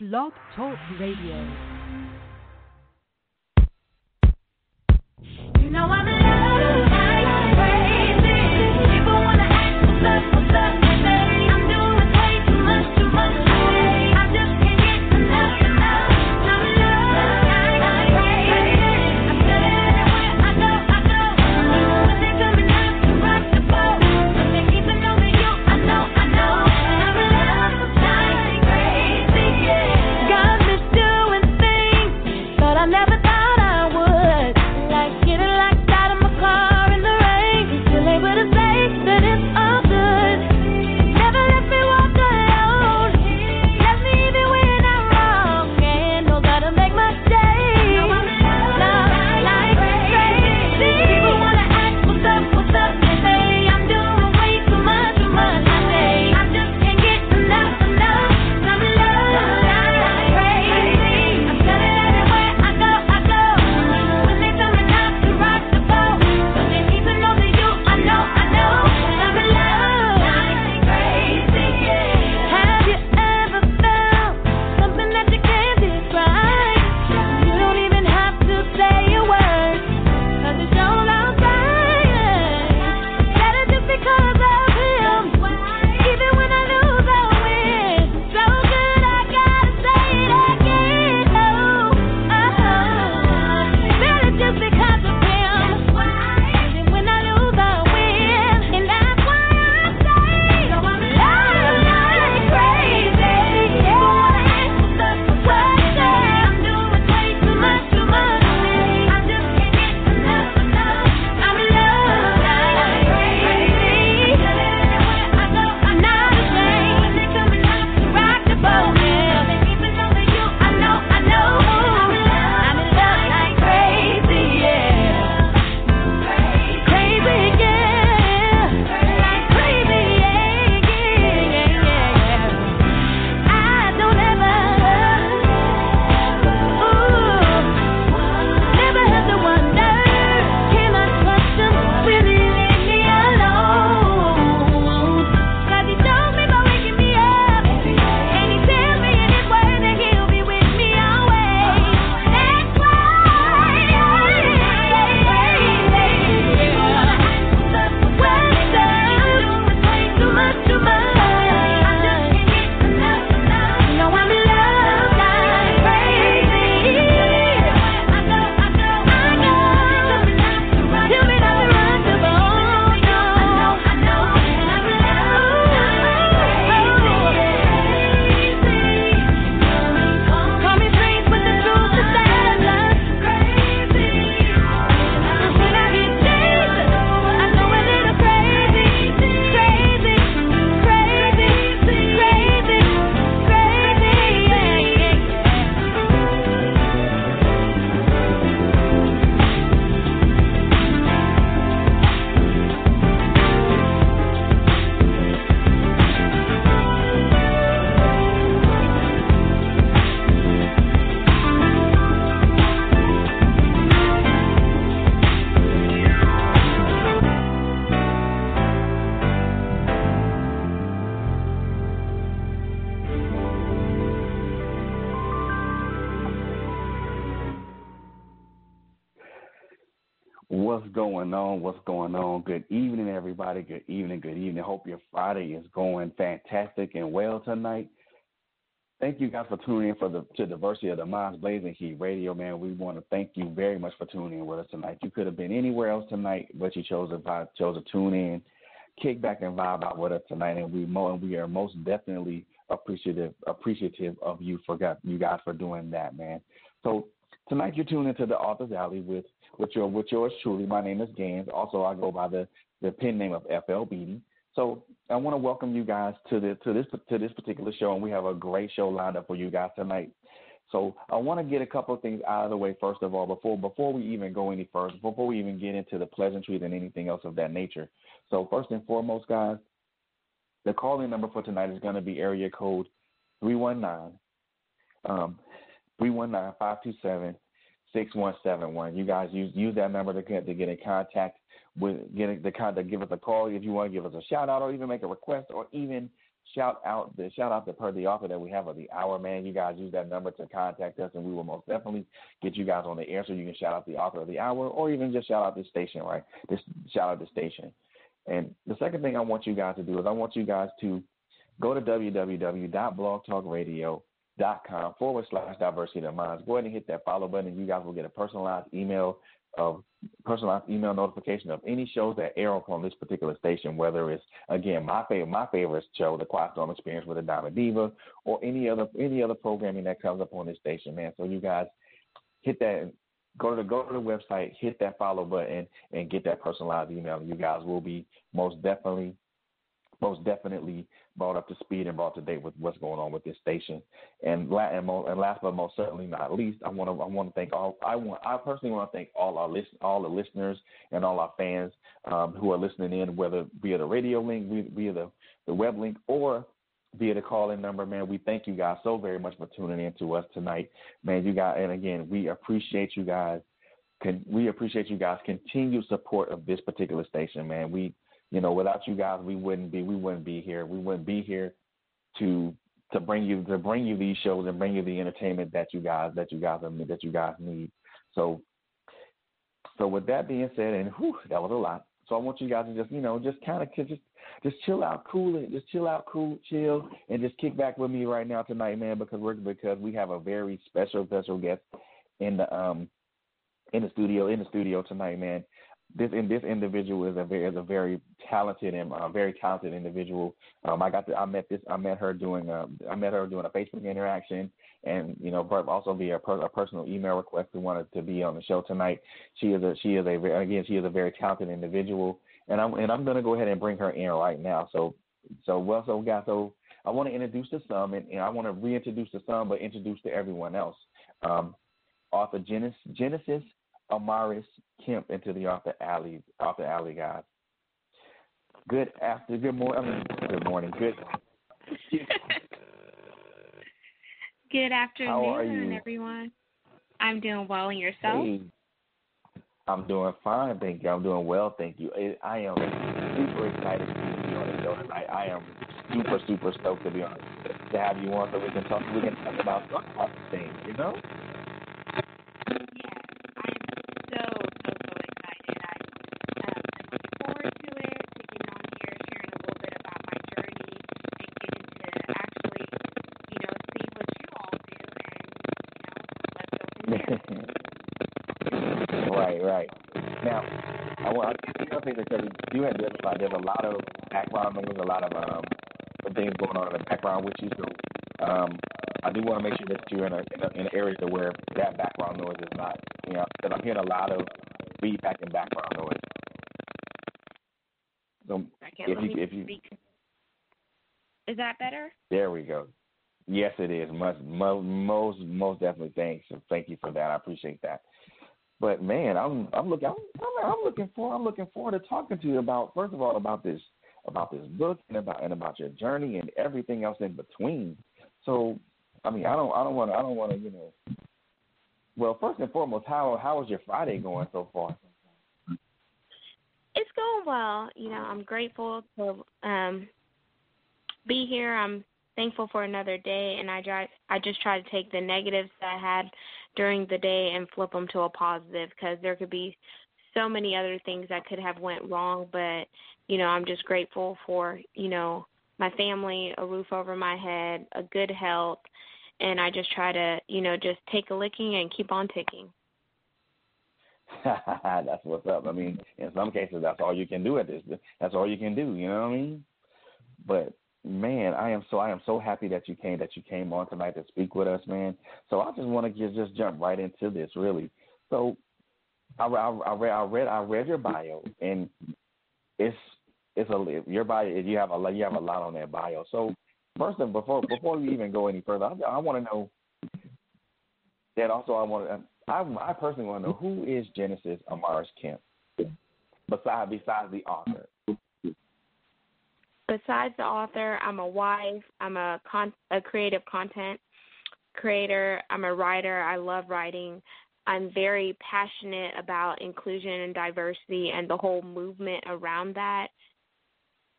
Blog Talk Radio. You know I'm and well tonight. Thank you guys for tuning in for the to Diversity of the Minds Blazing Heat Radio, man. We want to thank you very much for tuning in with us tonight. You could have been anywhere else tonight, but you chose to vibe, chose to tune in, kick back and vibe out with us tonight, and we mo- and we are most definitely appreciative appreciative of you for got, you guys for doing that, man. So tonight you're tuning into the Authors Alley with with your with yours truly. My name is Gans. Also, I go by the the pen name of FL Beatty. So I want to welcome you guys to the to this to this particular show, and we have a great show lined up for you guys tonight. So I want to get a couple of things out of the way first of all before before we even go any further, before we even get into the pleasantries and anything else of that nature. So first and foremost, guys, the calling number for tonight is going to be area code 319 um 319-527-6171. You guys use use that number to get to get in contact with getting the of give us a call if you want to give us a shout out or even make a request or even shout out the shout out the per the offer that we have of the hour, man. You guys use that number to contact us and we will most definitely get you guys on the air so you can shout out the author of the hour or even just shout out the station, right? Just shout out the station. And the second thing I want you guys to do is I want you guys to go to www.blogtalkradio.com forward slash diversity of minds. Go ahead and hit that follow button and you guys will get a personalized email of personalized email notification of any shows that air on this particular station, whether it's again my favorite my favorite show, the Quiet Storm Experience with the Diamond Diva, or any other any other programming that comes up on this station, man. So you guys hit that go to the go to the website, hit that follow button and get that personalized email. You guys will be most definitely most definitely brought up to speed and brought to date with what's going on with this station. And, most, and last but most certainly not least, I want to I want to thank all I want I personally want to thank all our list all the listeners and all our fans um, who are listening in, whether via the radio link, via, via the the web link, or via the call in number, man. We thank you guys so very much for tuning in to us tonight, man. You guys, and again, we appreciate you guys. Can we appreciate you guys' continued support of this particular station, man? We you know, without you guys, we wouldn't be we wouldn't be here. We wouldn't be here to to bring you to bring you these shows and bring you the entertainment that you guys that you guys that you guys need. So, so with that being said, and whew, that was a lot. So I want you guys to just you know just kind of just just chill out, cool it, just chill out, cool, chill, and just kick back with me right now tonight, man, because we're because we have a very special special guest in the um in the studio in the studio tonight, man this and this individual is a very is a very talented and uh, very talented individual. Um, I got to, I met this I met her doing a, I met her doing a Facebook interaction and you know also via a, per, a personal email request who wanted to be on the show tonight. She is a she is a again she is a very talented individual and I'm and I'm gonna go ahead and bring her in right now. So so well so guys so I want to introduce to some and, and I want to reintroduce to some but introduce to everyone else. Um, author Genesis, Genesis Amaris Kemp into the Authors Alley Authors Alley guys. Good after good morning. I mean, good morning. Good. good afternoon, everyone. I'm doing well, and yourself? Hey, I'm doing fine, thank you. I'm doing well, thank you. I am super excited to be on the show tonight. I am super, super stoked to be on to have you on so we can talk. We can talk about about things, you know. That because you had there's, there's a lot of background noise, a lot of um things going on in the background with you. So, um, I do want to make sure that you're in a, in, a, in an area where that background noise is not, you know, because I'm hearing a lot of feedback and background noise. So if you if you is that better? There we go. Yes, it is. Most most most definitely. Thanks. Thank you for that. I appreciate that. But man, I'm I'm looking I'm, I'm looking for I'm looking forward to talking to you about first of all about this about this book and about and about your journey and everything else in between. So, I mean, I don't I don't want to I don't want to you know. Well, first and foremost, how how is your Friday going so far? It's going well. You know, I'm grateful to um be here. I'm thankful for another day, and I try I just try to take the negatives that I had during the day and flip them to a positive because there could be so many other things that could have went wrong, but you know I'm just grateful for you know my family, a roof over my head, a good health, and I just try to you know just take a licking and keep on ticking. that's what's up. I mean, in some cases, that's all you can do at this. That's all you can do. You know what I mean? But man, I am so I am so happy that you came that you came on tonight to speak with us, man. So I just want to just jump right into this, really. So I, I, I read I read I read your bio, and it's it's a your bio. You have a you have a lot on that bio. So first of before before we even go any further, I, I want to know that also I want to. I, I personally want to know who is Genesis Amaris Kemp, besides besides the author besides the author, I'm a wife. I'm a con- a creative content creator. I'm a writer. I love writing. I'm very passionate about inclusion and diversity and the whole movement around that.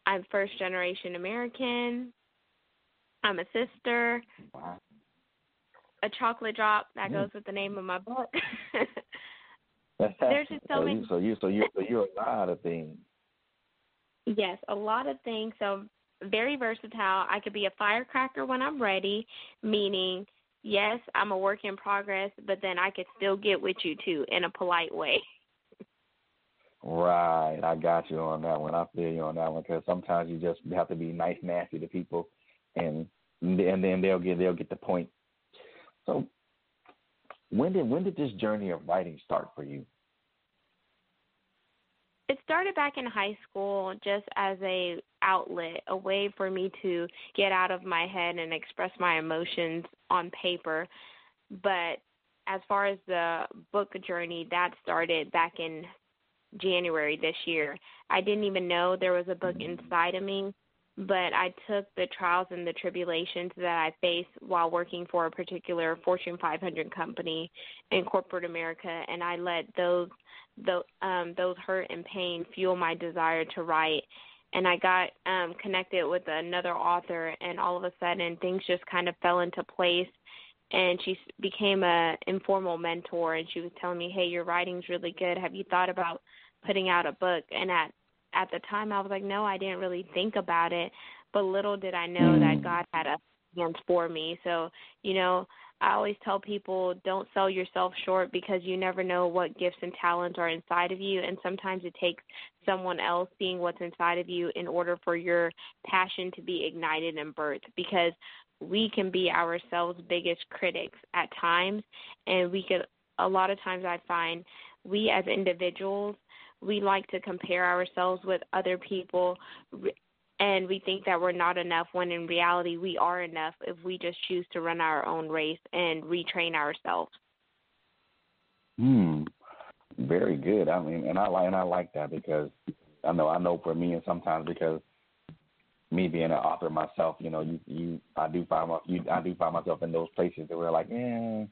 I'm first generation American. I'm a sister, Wow. a chocolate drop that Mm. goes with the name of my book. There's just so many- You, so you so you so you're a lot of things. Yes, a lot of things. So very versatile. I could be a firecracker when I'm ready, meaning yes, I'm a work in progress, but then I could still get with you too in a polite way. Right, I got you on that one. I feel you on that one because sometimes you just have to be nice, nasty to people, and and then they'll get they'll get the point. So, when did when did this journey of writing start for you? It started back in high school just as a outlet, a way for me to get out of my head and express my emotions on paper. But as far as the book journey, that started back in January this year. I didn't even know there was a book inside of me, but I took the trials and the tribulations that I faced while working for a particular Fortune 500 company in corporate America, and I let those those um, those hurt and pain fuel my desire to write. And I got um, connected with another author, and all of a sudden things just kind of fell into place. And she became a informal mentor and she was telling me hey your writing's really good. Have you thought about putting out a book? And at at the time i was like no i didn't really think about it. But little did i know that god had a plans for me. So you know i always tell people don't sell yourself short because you never know what gifts and talents are inside of you. And sometimes it takes someone else seeing what's inside of you in order for your passion to be ignited and birthed because we can be ourselves biggest critics at times. And we could a lot of times i find we as individuals we like to compare ourselves with other people and we think that we're not enough when in reality we are enough if we just choose to run our own race and retrain ourselves Hmm. Very good. I mean, and I like and I like that because I know I know for me and sometimes because me being an author myself, you know, you you I do find my, you I do find myself in those places that we're like, eh.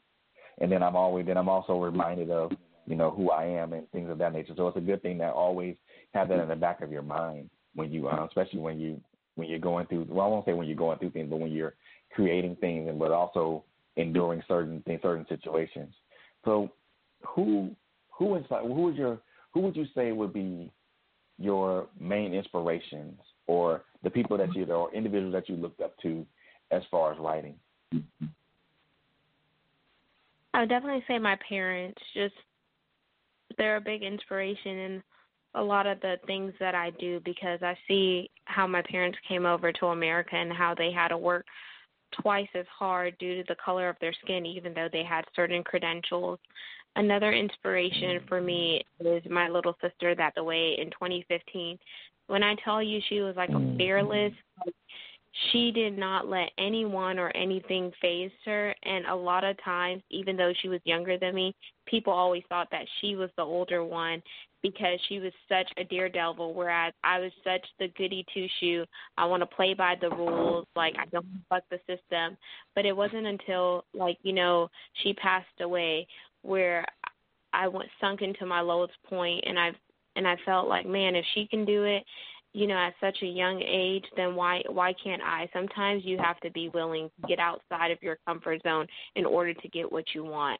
And then I'm always then I'm also reminded of you know who I am and things of that nature. So it's a good thing that always have that in the back of your mind when you, uh, especially when you when you're going through. Well, I won't say when you're going through things, but when you're creating things and but also enduring certain things, certain situations. So who who inspired who is your who would you say would be your main inspirations or the people that you or individuals that you looked up to as far as writing? I would definitely say my parents. Just they're a big inspiration in a lot of the things that I do because I see how my parents came over to America and how they had to work twice as hard due to the color of their skin, even though they had certain credentials. Another inspiration for me is my little sister that the way in 2015. When I tell you she was like a mm. fearless, like, she did not let anyone or anything phase her. And a lot of times, even though she was younger than me, people always thought that she was the older one because she was such a daredevil, whereas I was such the goody two shoe. I want to play by the rules, like I don't buck the system. But it wasn't until like you know she passed away where I went sunk into my lowest point, and i've and I felt like, man, if she can do it, you know, at such a young age, then why why can't I? Sometimes you have to be willing to get outside of your comfort zone in order to get what you want.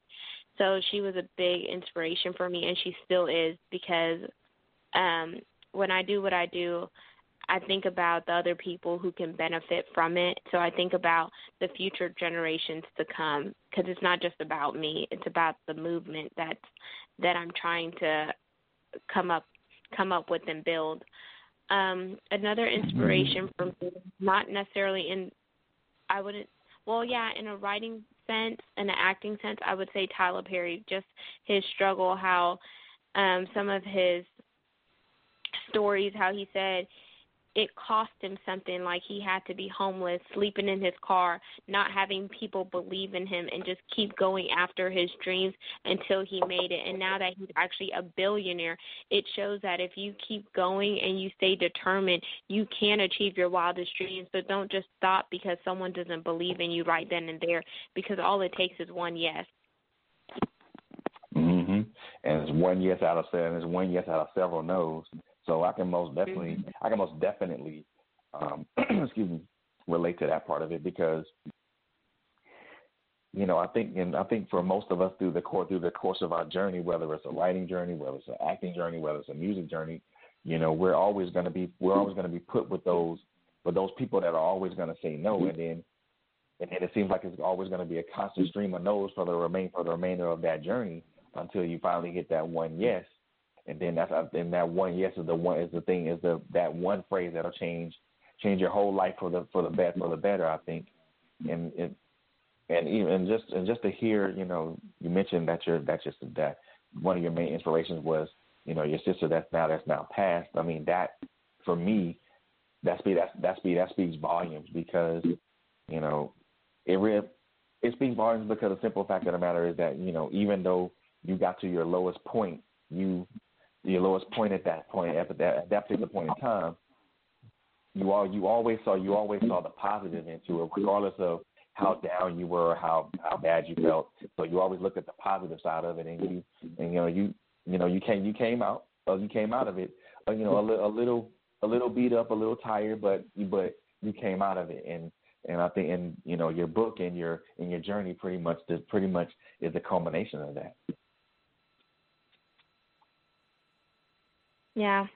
So she was a big inspiration for me, and she still is because um, when I do what I do, I think about the other people who can benefit from it. So I think about the future generations to come because it's not just about me; it's about the movement that that I'm trying to come up come up with and build. Um, another inspiration for me, not necessarily in, I wouldn't, well, yeah, in a writing sense, in an acting sense, I would say Tyler Perry, just his struggle, how um, some of his stories, how he said it cost him something like he had to be homeless, sleeping in his car, not having people believe in him, and just keep going after his dreams until he made it. And now that he's actually a billionaire, it shows that if you keep going and you stay determined, you can achieve your wildest dreams. So don't just stop because someone doesn't believe in you right then and there, because all it takes is one yes. hmm And it's one yes out of seven. It's one yes out of several no's. So I can most definitely, mm-hmm. I can most definitely, um, excuse me, relate to that part of it because you know, I think, and I think for most of us through the course through the course of our journey, whether it's a writing journey, whether it's an acting journey, whether it's a music journey, you know, we're always going to be we're always going to be put with those with those people that are always going to say no, mm-hmm. and then and then it seems like it's always going to be a constant mm-hmm. stream of no's for the remain for the remainder of that journey until you finally get that one yes, and then that's uh, and that one yes is the one is the thing is the that one phrase that'll change change your whole life for the for the better for the better. I think, and it and even just and just to hear, you know, you mentioned that your that's just that one of your main inspirations was, you know, your sister that's now that's now passed. I mean, that for me, that speak that that speak that speaks volumes because, you know, it re- it speaks volumes because the simple fact of the matter is that you know even though you got to your lowest point, you your lowest point at that point at that at that particular point in time, you all you always saw you always saw the positive into it, regardless of how down you were, how how bad you felt. So you always look at the positive side of it, and you and you know you you know you came you came out, uh, you came out of it, uh, you know a, li- a little a little beat up, a little tired, but but you came out of it, and and I think in you know your book and your and your journey pretty much pretty much is a culmination of that. Yeah.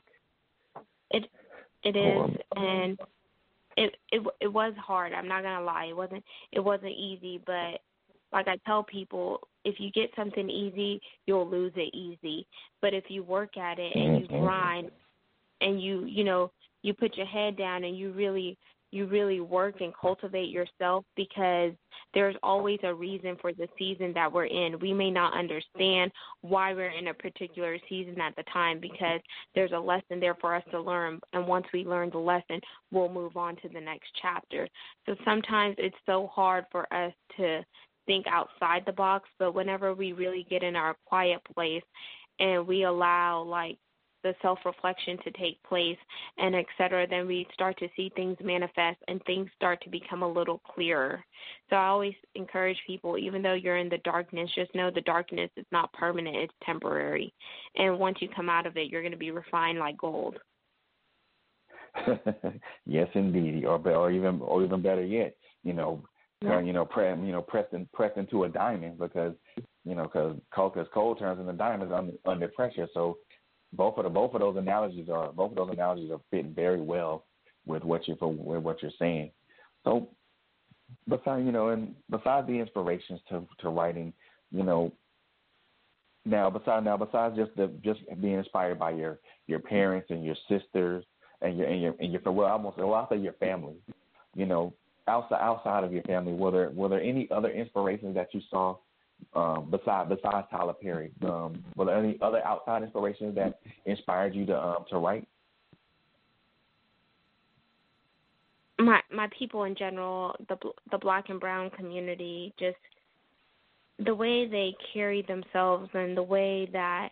It it is and it it it was hard. I'm not gonna lie. It wasn't it wasn't easy, but like I tell people, if you get something easy, you'll lose it easy. But if you work at it and you Mhm. grind and you you know you put your head down and you really you really work and cultivate yourself because there's always a reason for the season that we're in. We may not understand why we're in a particular season at the time because there's a lesson there for us to learn. And once we learn the lesson, we'll move on to the next chapter. So sometimes it's so hard for us to think outside the box, but whenever we really get in our quiet place and we allow like the self reflection to take place and et cetera, then we start to see things manifest and things start to become a little clearer. So I always encourage people, even though you're in the darkness, just know the darkness is not permanent, it's temporary. And once you come out of it, you're going to be refined like gold. yes, indeed, or or even or even better yet, you know, Yeah. you know, pre, you know, pressed in, pressed into a diamond because you know because cold because cold turns into diamonds under, under pressure. So both of the both of those analogies are both of those analogies are fit very well with what you for with what you're saying. So besides you know and besides the inspirations to to writing, you know. Now, besides now, besides just the just being inspired by your your parents and your sisters and your and your and your well, almost well, I'll say your family. You know, outside outside of your family, were there were there any other inspirations that you saw um, besides besides Tyler Perry? Um, were there any other outside inspirations that inspired you to um, to write? my my people in general, the the black and brown community, just the way they carry themselves and the way that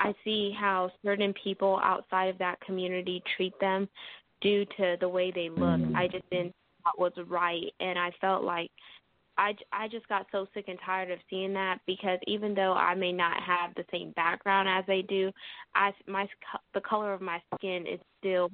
I see how certain people outside of that community treat them due to the way they look. Mhm. I just didn't thought was right, and I felt like I, I just got so sick and tired of seeing that because even though I may not have the same background as they do, I my the color of my skin is still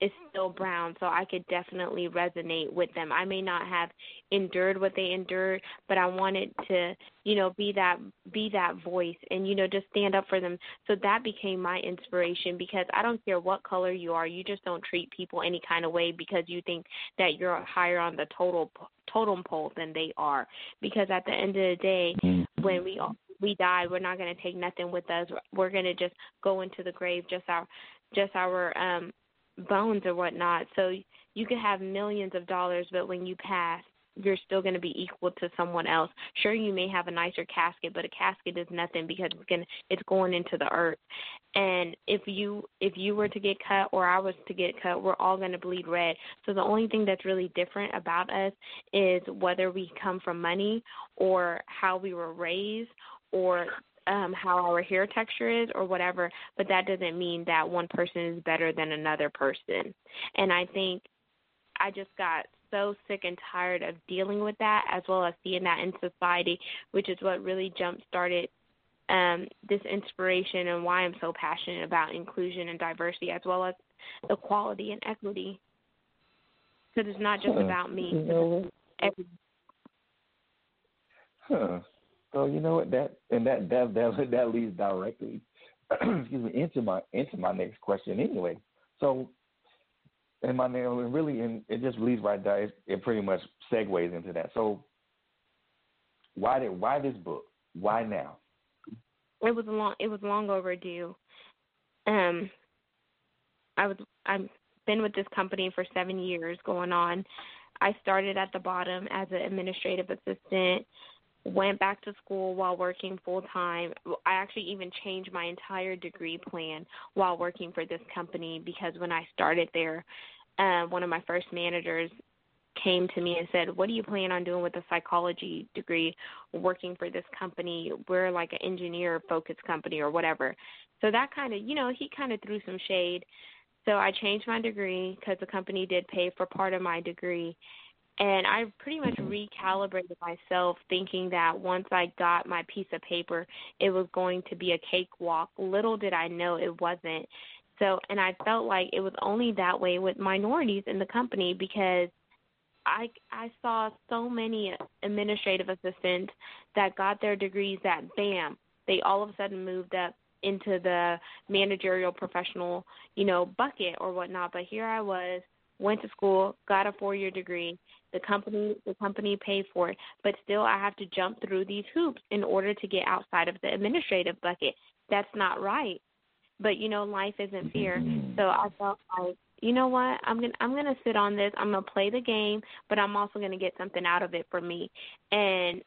is still brown, so I could definitely resonate with them. I may not have endured what they endured, but I wanted to, you know, be that be that voice and you know just stand up for them. So that became my inspiration because I don't care what color you are, you just don't treat people any kind of way because you think that you're higher on the total totem pole than they are. Because at the end of the day, when we all we die, we're not going to take nothing with us. We're going to just go into the grave, just our just our um bones or whatnot. So you could have millions of dollars, but when you pass, you're still going to be equal to someone else. Sure, you may have a nicer casket, but a casket is nothing because it's going it's going into the earth. And if you if you were to get cut or I was to get cut, we're all going to bleed red. So the only thing that's really different about us is whether we come from money or how we were raised or um how our hair texture is or whatever, but that doesn't mean that one person is better than another person. And I think I just got so sick and tired of dealing with that as well as seeing that in society, which is what really jump started um, this inspiration and why I'm so passionate about inclusion and diversity as well as equality and equity. because it's not just about me. Huh. So you know what that and that that that that leads directly excuse me into my into my next question anyway. So and my name really and it just leads right there. It, it pretty much segues into that. So why did why this book? Why now? it was long. It was long overdue. Um, I was I've been with this company for seven years going on. I started at the bottom as an administrative assistant, went back to school while working full time. I actually even changed my entire degree plan while working for this company because when I started there, uh, one of my first managers came to me and said, "What do you plan on doing with a psychology degree working for this company? We're like an engineer focused company or whatever." So that kind of, you know, he kind of threw some shade. So I changed my degree because the company did pay for part of my degree. And I pretty much recalibrated myself thinking that once I got my piece of paper, it was going to be a cakewalk. Little did I know it wasn't. So, and I felt like it was only that way with minorities in the company because I I saw so many administrative assistants that got their degrees that bam, they all of a sudden moved up into the managerial professional, you know, bucket or whatnot. But here I was, went to school, got a four year degree. The company the company paid for it, but still I have to jump through these hoops in order to get outside of the administrative bucket. That's not right. But you know, life isn't fair. Mm-hmm. So I felt like, you know what, I'm gonna I'm gonna sit on this. I'm gonna play the game, but I'm also gonna get something out of it for me. And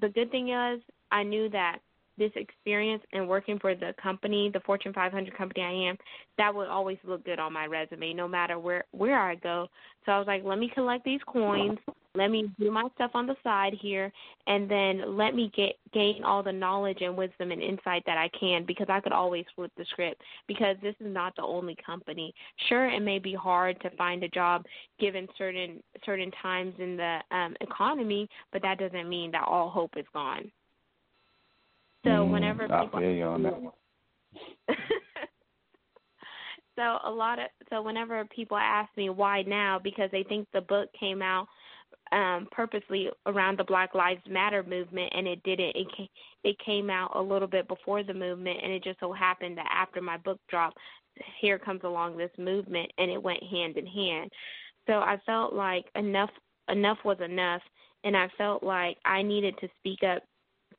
the good thing is I knew that this experience and working for the company, the Fortune 500 company I am, that would always look good on my resume, no matter where where I go. So I was like, let me collect these coins, let me do my stuff on the side here, and then let me get gain all the knowledge and wisdom and insight that I can, because I could always flip the script. Because this is not the only company. Sure, it may be hard to find a job given certain certain times in the um, economy, but that doesn't mean that all hope is gone. So Mm, whenever I people feel you on that one. so a lot of so whenever people ask me why now because they think the book came out um purposely around the Black Lives Matter movement and it didn't it came, it came out a little bit before the movement and it just so happened that after my book dropped here comes along this movement and it went hand in hand. So I felt like enough enough was enough and I felt like I needed to speak up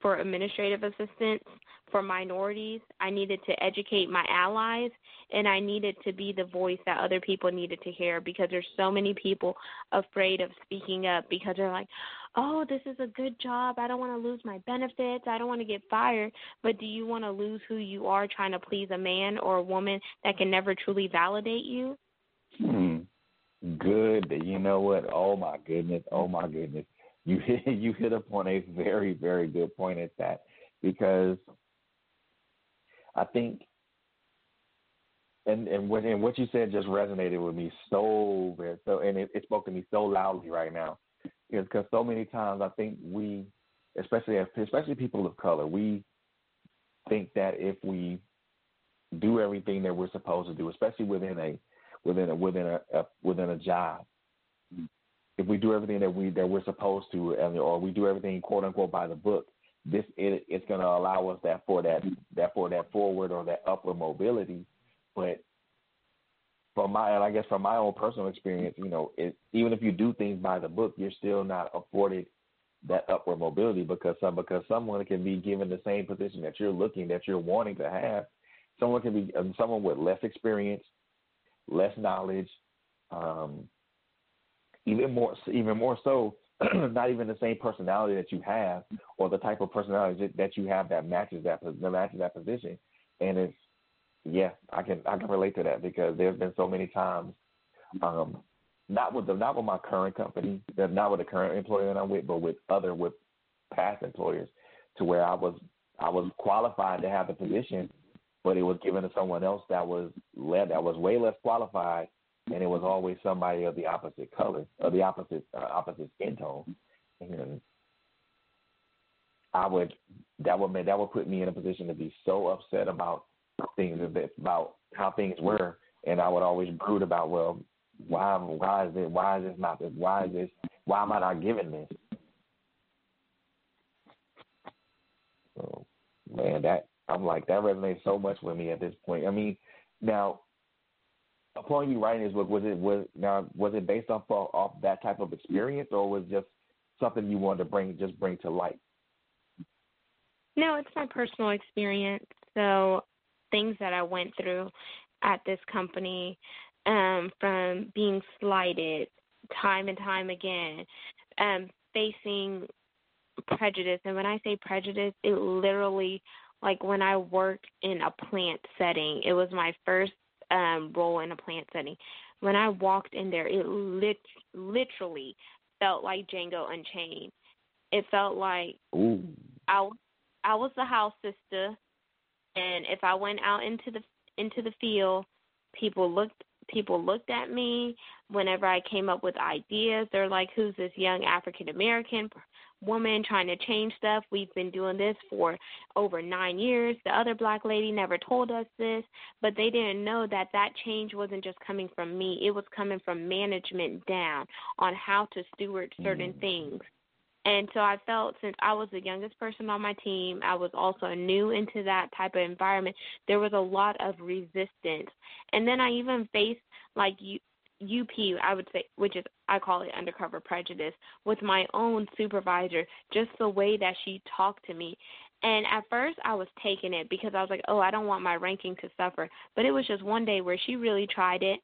for administrative assistance for minorities. I needed to educate my allies and I needed to be the voice that other people needed to hear because there's so many people afraid of speaking up because they're like, "Oh, this is a good job. I don't want to lose my benefits. I don't want to get fired." But do you want to lose who you are trying to please a man or a woman that can never truly validate you? Hmm. Good. You know what? Oh my goodness. Oh my goodness. You hit you hit upon a very very good point at that because I think and and what and what you said just resonated with me so very so and it, it spoke to me so loudly right now because so many times I think we especially especially people of color we think that if we do everything that we're supposed to do especially within a within a within a, a within a job if we do everything that we that we're supposed to, and, or we do everything quote unquote by the book, this it, it's going to allow us that for that that for that forward or that upward mobility. But from my and I guess from my own personal experience, you know, it, even if you do things by the book, you're still not afforded that upward mobility because some because someone can be given the same position that you're looking that you're wanting to have. Someone can be someone with less experience, less knowledge. Um, even more even more so not even the same personality that you have or the type of personality that- you have that matches that that matches that position. And it's yeah i can i can relate to that because there's been so many times um not with the not with my current company not with the current employer that i'm with but with other with past employers to where i was i was qualified to have the position but it was given to someone else that was led that was way less qualified and it was always somebody of the opposite color, of the opposite uh, opposite skin tone. And I would that would that would put me in a position to be so upset about things about how things were, and I would always brood about well, why why is it why is this not this why is this why am I not given this? So man, that I'm like that resonates so much with me at this point. I mean, now upon you writing this book, was it was now was it based off off that type of experience, or was it just something you wanted to bring just bring to light? No, it's my personal experience. So things that I went through at this company, um, from being slighted time and time again, um, facing prejudice. And when I say prejudice, it literally like when I worked in a plant setting, it was my first um role in a plant setting. When I walked in there, it lit- literally felt like Django Unchained. It felt like Ooh. I I was the house sister, and if I went out into the into the field, people looked people looked at me. Whenever I came up with ideas, they're like, "Who's this young African American woman trying to change stuff? We've been doing this for over nine years. The other black lady never told us this, but they didn't know that that change wasn't just coming from me. It was coming from management down on how to steward certain Mm. things." And so I felt since I was the youngest person on my team, I was also new into that type of environment. There was a lot of resistance. And then I even faced like U- UP, I would say, which is I call it undercover prejudice, with my own supervisor, just the way that she talked to me. And at first I was taking it because I was like, "Oh, I don't want my ranking to suffer." But it was just one day where she really tried it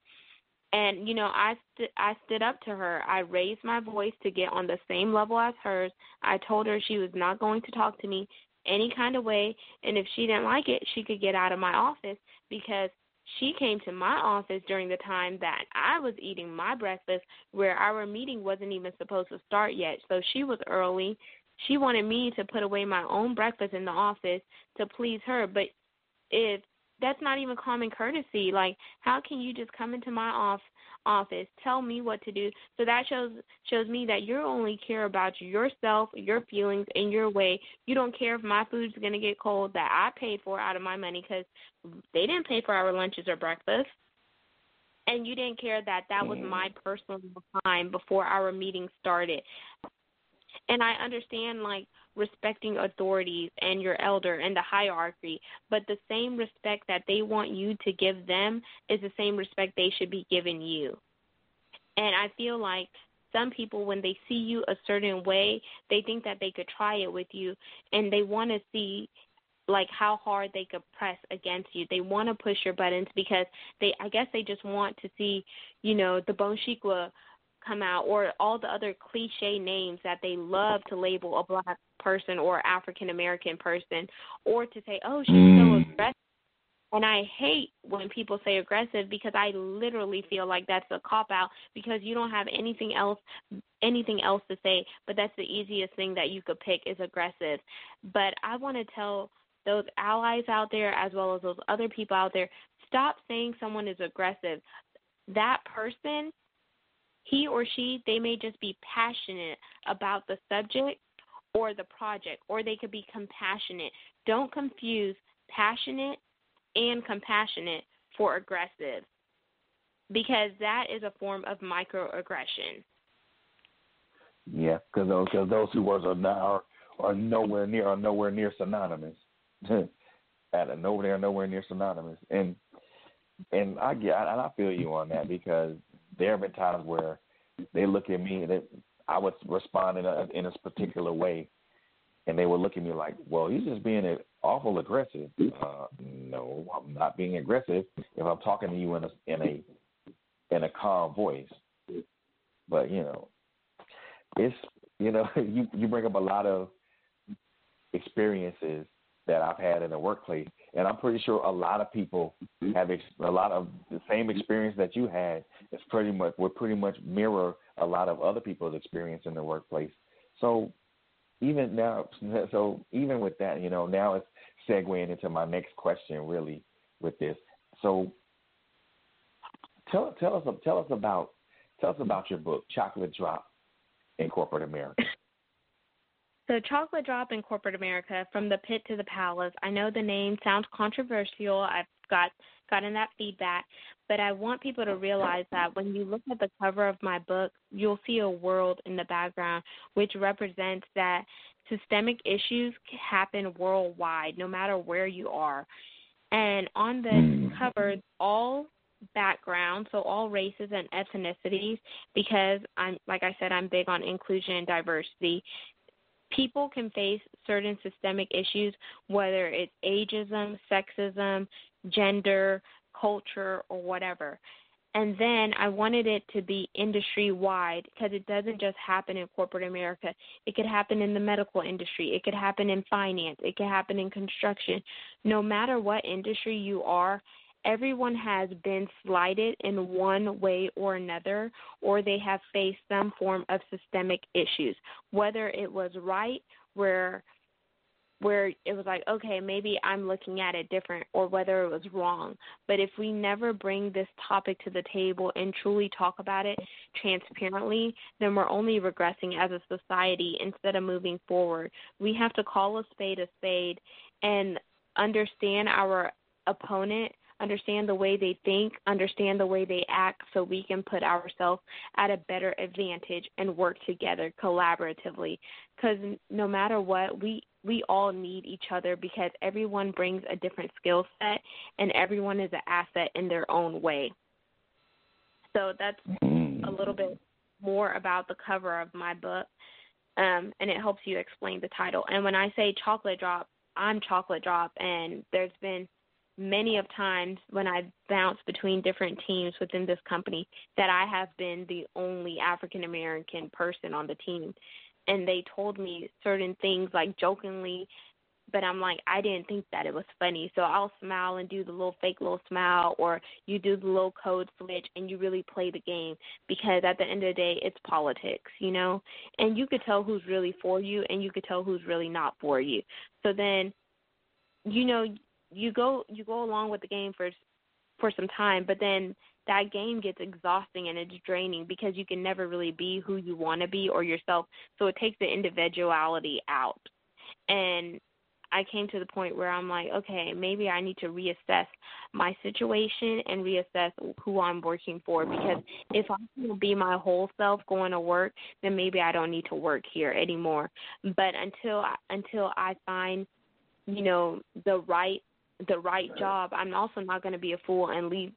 and you know i st- i stood up to her i raised my voice to get on the same level as hers i told her she was not going to talk to me any kind of way and if she didn't like it she could get out of my office because she came to my office during the time that I was eating my breakfast where our meeting wasn't even supposed to start yet. So she was early. She wanted me to put away my own breakfast in the office to please her, but if that's not even common courtesy. Like, how can you just come into my off office, tell me what to do? So that shows shows me that you only care about yourself, your feelings, and your way. You don't care if my food's gonna get cold that I paid for out of my money because they didn't pay for our lunches or breakfast. And you didn't care that that was mm-hmm. my personal time before our meeting started. And I understand like respecting authorities and your elder and the hierarchy, but the same respect that they want you to give them is the same respect they should be giving you. And I feel like some people when they see you a certain way, they think that they could try it with you and they want to see like how hard they could press against you. They want to push your buttons because they I guess they just want to see, you know, the Bonshikwa come out or all the other cliche names that they love to label a black person or African American person or to say, "Oh, she's Mm. so aggressive." And I hate when people say aggressive because I literally feel like that's a cop out because you don't have anything else anything else to say, but that's the easiest thing that you could pick is aggressive. But I want to tell those allies out there as well as those other people out there, stop saying someone is aggressive. That person he or she they may just be passionate about the subject or the project or they could be compassionate. Don't confuse passionate and compassionate for aggressive because that is a form of microaggression. Yeah, because those those two words are not are, are nowhere near are nowhere near synonymous. At a no, they're nowhere near synonymous, and and I get and I feel you on that because there have been times where they look at me and it, I would respond in a in a particular way, and they would look at me like, "Well, he's just being a, awful aggressive." Uh, no, I'm not being aggressive if I'm talking to you in a in a in a calm voice. But you know, it's you know you you bring up a lot of experiences that I've had in the workplace, and I'm pretty sure a lot of people mm-hmm. have ex- a lot of the same experience that you had. It's pretty much would pretty much mirror a lot of other people's experience in the workplace. So even now, so even with that, you know, now it's segueing into my next question, really, with this. So tell tell us tell us about tell us about your book, Chocolate Drop in Corporate America. So, Chocolate Drop in Corporate America, From the Pit to the Palace. I know the name sounds controversial. I've got gotten that feedback. But I want people to realize that when you look at the cover of my book, you'll see a world in the background which represents that systemic issues happen worldwide, no matter where you are. And on the Mm. cover, all backgrounds, so all races and ethnicities, because I'm like I said, I'm big on inclusion and diversity. People can face certain systemic issues, whether it's ageism, sexism, gender, culture, or whatever. And then I wanted it to be industry wide because it doesn't just happen in corporate America. It could happen in the medical industry. It could happen in finance. It could happen in construction. No matter what industry you are, everyone has been slighted in one way or another, or they have faced some form of systemic issues. Whether it was right, where where it was like, okay, maybe I'm looking at it different, or whether it was wrong. But if we never bring this topic to the table and truly talk about it transparently, then we're only regressing as a society instead of moving forward. We have to call a spade a spade and understand our opponent understand the way they think, understand the way they act, so we can put ourselves at a better advantage and work together collaboratively. Because no matter what, we we all need each other because everyone brings a different skill set and everyone is an asset in their own way. So that's Mm. a little bit more about the cover of my book, um, and it helps you explain the title. And when I say chocolate drop, I'm chocolate drop, and there's been many of times when I've bounced between different teams within this company that I have been the only African American person on the team. And they told me certain things like jokingly, but I'm like, I didn't think that it was funny. So I'll smile and do the little fake little smile, or you do the little code switch and you really play the game because at the end of the day, it's politics, you know? And you could tell who's really for you and you could tell who's really not for you. So then, you know, you go you go along with the game for for some time, but then that game gets exhausting and it's draining because you can never really be who you want to be or yourself. So it takes the individuality out. And I came to the point where I'm like, okay, maybe I need to reassess my situation and reassess who I'm working for because if I can be my whole self going to work, then maybe I don't need to work here anymore. But until I, until I find, you know, the right the right job, I'm also not going to be a fool and leave,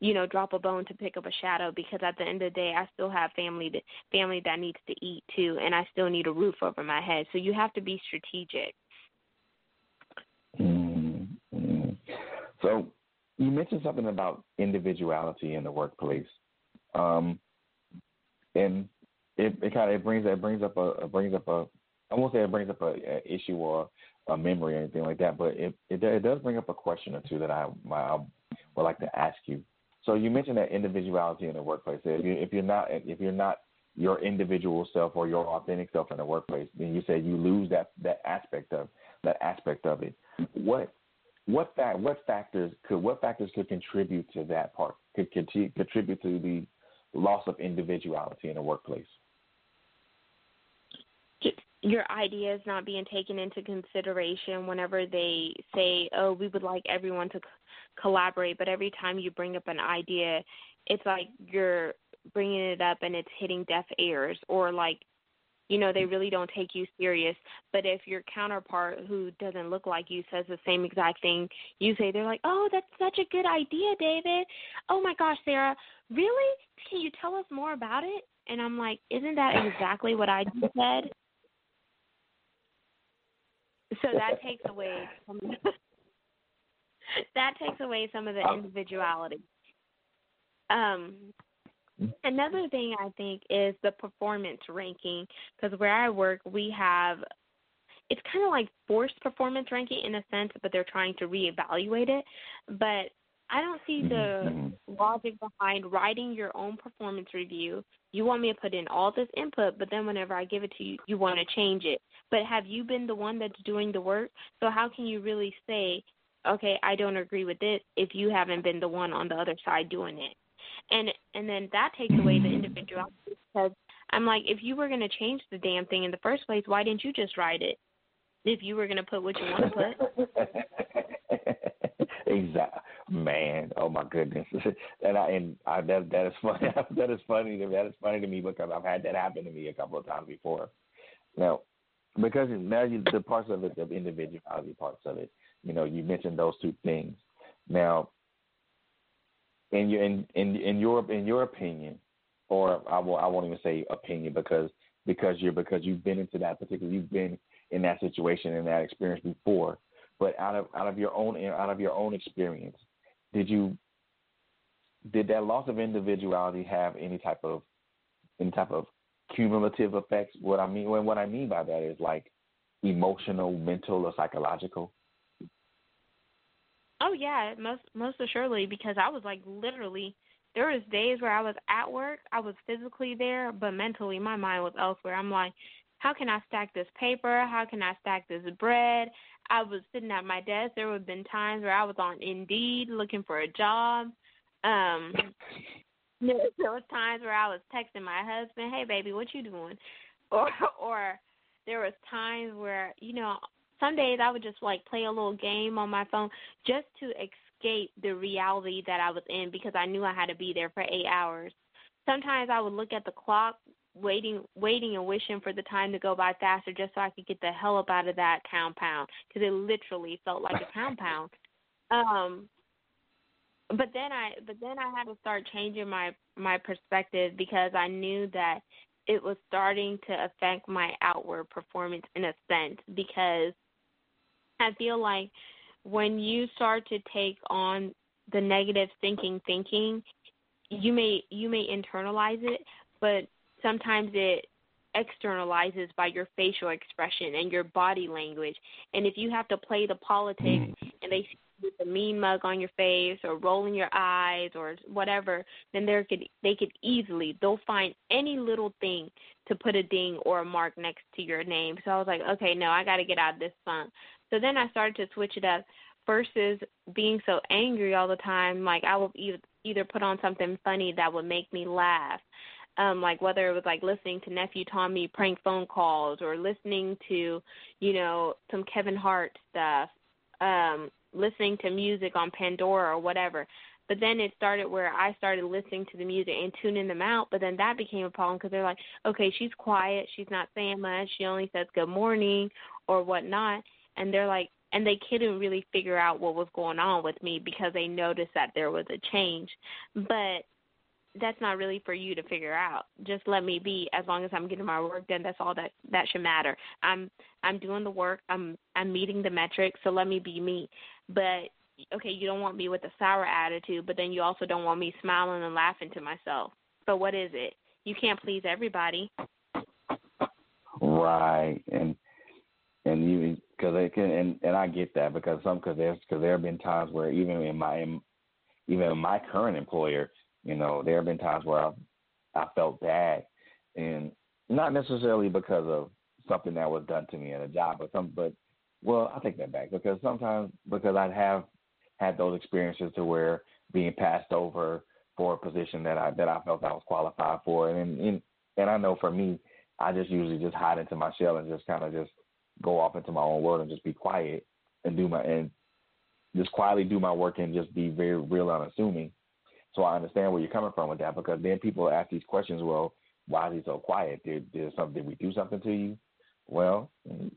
you know, drop a bone to pick up a shadow because at the end of the day, I still have family that family that needs to eat too, and I still need a roof over my head. So you have to be strategic. Mm, mm. So you mentioned something about individuality in the workplace, um, and it, it kind of it brings it brings up a it brings up a I won't say it brings up a, a issue or a memory or anything like that, but it, it it does bring up a question or two that I, I would like to ask you. So you mentioned that individuality in the workplace. If you if you're not if you're not your individual self or your authentic self in the workplace, then you say you lose that that aspect of that aspect of it. What what fa- what factors could what factors could contribute to that part? Could conti- contribute to the loss of individuality in the workplace? Your ideas not being taken into consideration whenever they say, "Oh, we would like everyone to c- collaborate," but every time you bring up an idea, it's like you're bringing it up and it's hitting deaf ears, or like, you know, they really don't take you serious. But if your counterpart who doesn't look like you says the same exact thing you say, they're like, "Oh, that's such a good idea, David. Oh my gosh, Sarah, really? Can you tell us more about it?" And I'm like, "Isn't that exactly what I said?" So that takes away some that takes away some of the individuality. Um, another thing I think is the performance ranking because where I work we have it's kind of like forced performance ranking in a sense, but they're trying to reevaluate it. But I don't see the Mhm. logic behind writing your own performance review. You want me to put in all this input, but then whenever I give it to you, you want to change it. But have you been the one that's doing the work? So how can you really say, okay, I don't agree with this if you haven't been the one on the other side doing it? And and then that takes away the individuality because I'm like, if you were going to change the damn thing in the first place, why didn't you just write it? If you were going to put what you want to put. exactly, man. Oh my goodness, and I and I, that that is funny. that is funny. To, that is funny to me because I've had that happen to me a couple of times before. Now, because now you, the parts of it, the individuality parts of it, you know, you mentioned those two things. Now, in your in in, in your in your opinion, or I will I won't even say opinion because because you're because you've been into that particular you've been in that situation and that experience before. But out of out of your own out of your own experience, did you did that loss of individuality have any type of any type of cumulative effects? What I mean what I mean by that is like emotional, mental, or psychological. Oh yeah, most most assuredly because I was like literally there was days where I was at work, I was physically there, but mentally my mind was elsewhere. I'm like, how can I stack this paper? How can I stack this bread? I was sitting at my desk. There would have been times where I was on Indeed looking for a job. Um there, was times where I was texting my husband, "Hey baby, what you doing?" Or or there was times where, you know, some days I would just like play a little game on my phone just to escape the reality that I was in because I knew I had to be there for 8 hours. Sometimes I would look at the clock waiting waiting and wishing for the time to go by faster just so I could get the hell up out of that compound because it literally felt like a compound. Um but then I but then I had to start changing my my perspective because I knew that it was starting to affect my outward performance in a sense because I feel like when you start to take on the negative thinking thinking, you may you may internalize it, but sometimes it externalizes by your facial expression and your body language. And if you have to play the politics Mm. and they see you with a mean mug on your face or rolling your eyes or whatever, then there could they could easily they'll find any little thing to put a ding or a mark next to your name. So I was like, okay, no, I got to get out of this funk. So then I started to switch it up versus being so angry all the time. Like I will either put on something funny that would make me laugh. Um, like whether it was like listening to nephew Tommy prank phone calls or listening to, you know, some Kevin Hart stuff, um, listening to music on Pandora or whatever. But then it started where I started listening to the music and tuning them out. But then that became a problem because they're like, okay, she's quiet, she's not saying much, she only says good morning or whatnot, and they're like, and they couldn't really figure out what was going on with me because they noticed that there was a change. But that's not really for you to figure out. Just let me be as long as I'm getting my work done. That's all that that should matter. I'm I'm doing the work. I'm I'm meeting the metrics, so let me be me. But okay, you don't want me with a sour attitude, but then you also don't want me smiling and laughing to myself. So what is it? You can't please everybody. Right, and and you because it can and and I get that because some because there's because there have been times where even in my even in my current employer, you know, there have been times where I I felt bad, and not necessarily because of something that was done to me at a job, but some but well, I take that back because sometimes because I have had those experiences to where being passed over for a position that I that I felt I was qualified for, and and and I know for me, I just usually just hide into my shell and just kind of just go off into my own world and just be quiet and do my and just quietly do my work and just be very real unassuming. So I understand where you're coming from with that because then people ask these questions. Well, why is he so quiet? Did did something? Did we do something to you? Well, mm,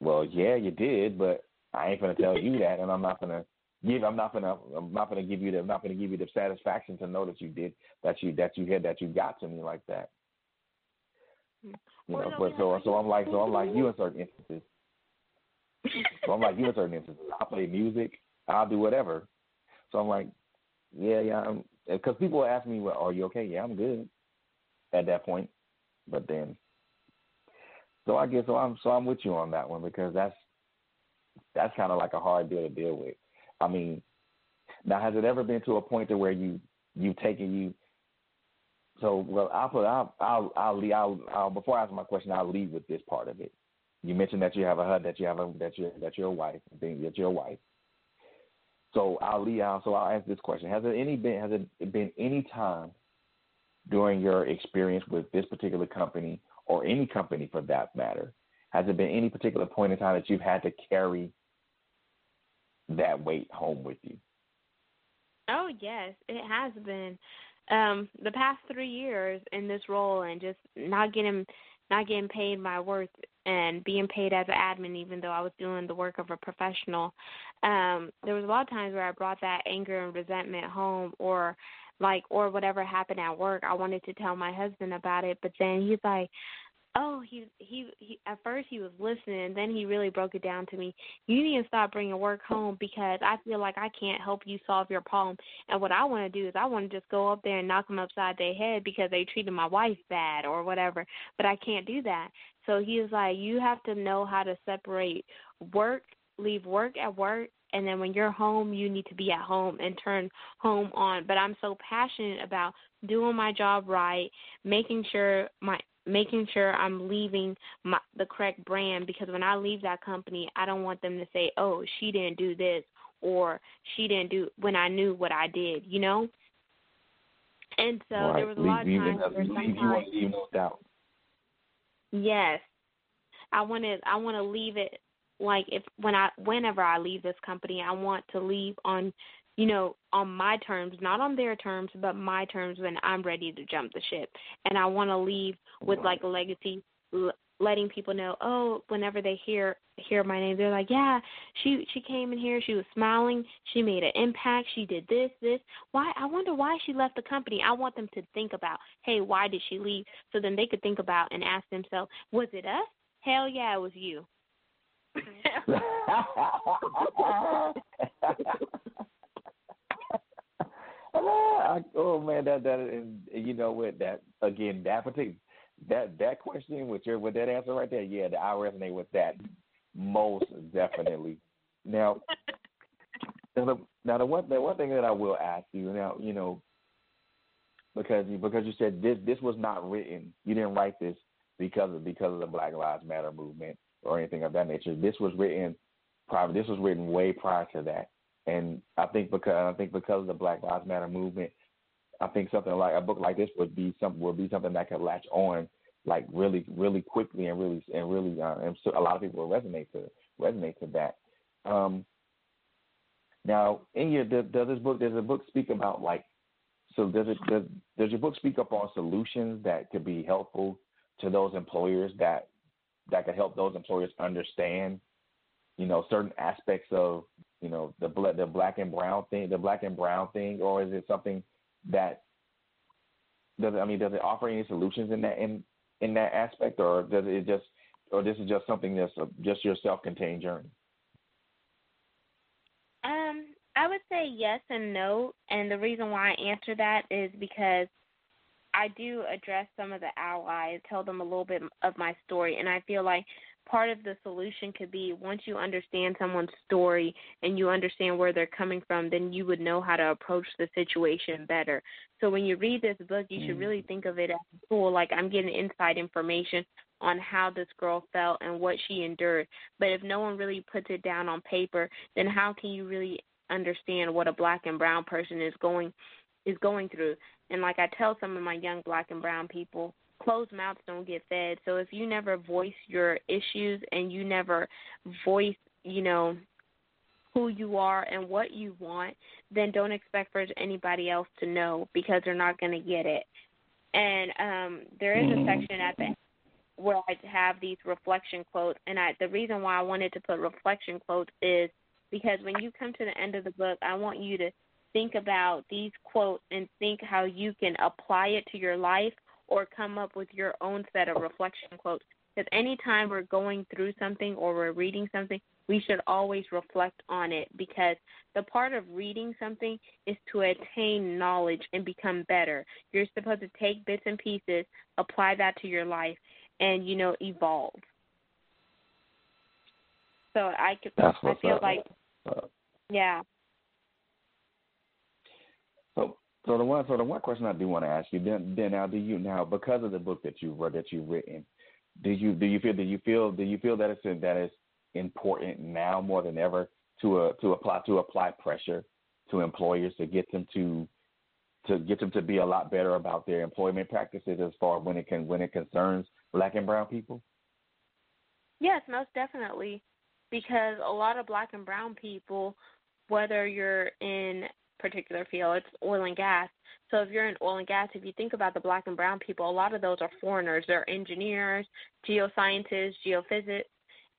well, yeah, you did, but I ain't gonna tell you that, and I'm not gonna give. I'm not gonna. I'm not gonna give you the. I'm not gonna give you the satisfaction to know that you did that. You that you had that you got to me like that. You Well, know, no, but so so I'm like so I'm like you in certain instances. So I'm like you in certain instances. I'll play music. I'll do whatever. So I'm like, yeah, yeah. Because uh, people ask me, well, are you okay? Yeah, I'm good. At that point, but then, so I guess so. I'm so I'm with you on that one because that's that's kind of like a hard deal to deal with. I mean, now has it ever been to a point to where you you've taken you so well, I'll put I'll I'll I'll, leave, I'll, I'll before I ask my question, I'll leave with this part of it. You mentioned that you have a that you have a that you that you're a wife, that you're a wife. So I'll. So I'll ask this question: Has there any been has it been any time during your experience with this particular company or any company for that matter? Has there been any particular point in time that you've had to carry that weight home with you? Oh yes, it has been. Um, the past three years in this role and just not getting not getting paid my worth and being paid as an admin even though I was doing the work of a professional. Um, there was a lot of times where I brought that anger and resentment home or like or whatever happened at work, I wanted to tell my husband about it, but then he's like, oh he he he at first he was listening and then he really broke it down to me. You need to stop bringing work home because i feel like i can't help you solve your problem. And what i want to do is i want to just go up there and knock them upside their head because they treated my wife bad or whatever but i can't do that. So he was like you have to know how to separate work leave work at work and then when you're home you need to be at home and turn home on. But i'm so passionate about doing my job right making sure my making sure I'm leaving my the correct brand because when I leave that company, I don't want them to say, "Oh, she didn't do this," or "She didn't do," when I knew what I did, you know. And so right. there was a leave, lot of times where leave, sometimes, you want to leave no doubt. yes, I wanted I want to leave it like if when I whenever I leave this company, I want to leave on you know, on my terms, not on their terms, but my terms when I'm ready to jump the ship. And I want to leave with like a legacy, l- letting people know, oh, whenever they hear hear my name, they're like, yeah, she she came in here, she was smiling, she made an impact, she did this, this. Why? I wonder why she left the company. I want them to think about, hey, why did she leave? So then they could think about and ask themselves, was it us? Hell yeah, it was you. I, oh man, that that and you know what that again that particular that that question with your with that answer right there, yeah, I resonate with that most definitely. Now, now the, now the one the one thing that I will ask you now, you know, because you because you said this this was not written, you didn't write this because of because of the Black Lives Matter movement or anything of that nature. This was written probably this was written way prior to that. And I think because I think because of the Black Lives Matter movement, I think something like a book like this would be some would be something that could latch on like really really quickly and really and really uh, and so a lot of people will resonate to resonate to that. Um, now, in your does, does this book does the book speak about like so does it does does your book speak up on solutions that could be helpful to those employers that that could help those employers understand you know certain aspects of you know the the black and brown thing, the black and brown thing, or is it something that does it, I mean does it offer any solutions in that in in that aspect, or does it just or this is just something that's a, just your self-contained journey? Um, I would say yes and no, and the reason why I answer that is because I do address some of the allies, tell them a little bit of my story, and I feel like part of the solution could be once you understand someone's story and you understand where they're coming from, then you would know how to approach the situation better. So when you read this book, you should mm. really think of it as a tool, like I'm getting inside information on how this girl felt and what she endured. But if no one really puts it down on paper, then how can you really understand what a black and brown person is going is going through? And like I tell some of my young black and brown people, closed mouths don't get fed. So if you never voice your issues and you never voice, you know, who you are and what you want, then don't expect for anybody else to know because they're not going to get it. And um there is a section at the where I have these reflection quotes, and I the reason why I wanted to put reflection quotes is because when you come to the end of the book, I want you to think about these quotes and think how you can apply it to your life or come up with your own set of reflection quotes. Because anytime we're going through something or we're reading something, we should always reflect on it because the part of reading something is to attain knowledge and become better. You're supposed to take bits and pieces, apply that to your life, and you know evolve. So I could, I feel up. like Uh, yeah. So the one so the one question I do want to ask you then then now do you now because of the book that you wrote that you've written, do you do you feel do you feel do you feel that it's that it's important now more than ever to uh, to apply to apply pressure to employers to get them to to get them to be a lot better about their employment practices as far when it can when it concerns black and brown people? Yes, most definitely. Because a lot of black and brown people, whether you're in particular field. It's oil and gas. So if you're in oil and gas, if you think about the black and brown people, a lot of those are foreigners. They're engineers, geoscientists, geophysics,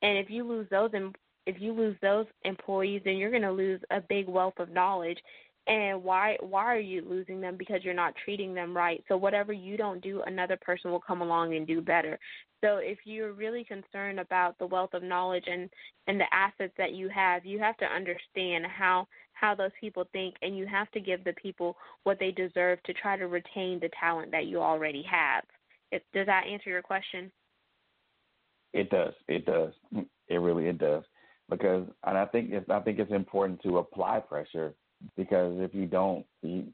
and if you lose those and if you lose those employees, then you're going to lose a big wealth of knowledge. And why why are you losing them? Because you're not treating them right. So whatever you don't do, another person will come along and do better. So if you're really concerned about the wealth of knowledge and and the assets that you have, you have to understand how how those people think and you have to give the people what they deserve to try to retain the talent that you already have. It, does that answer your question? It does. It does. It really it does. Because and I think it's I think it's important to apply pressure because if you don't, you,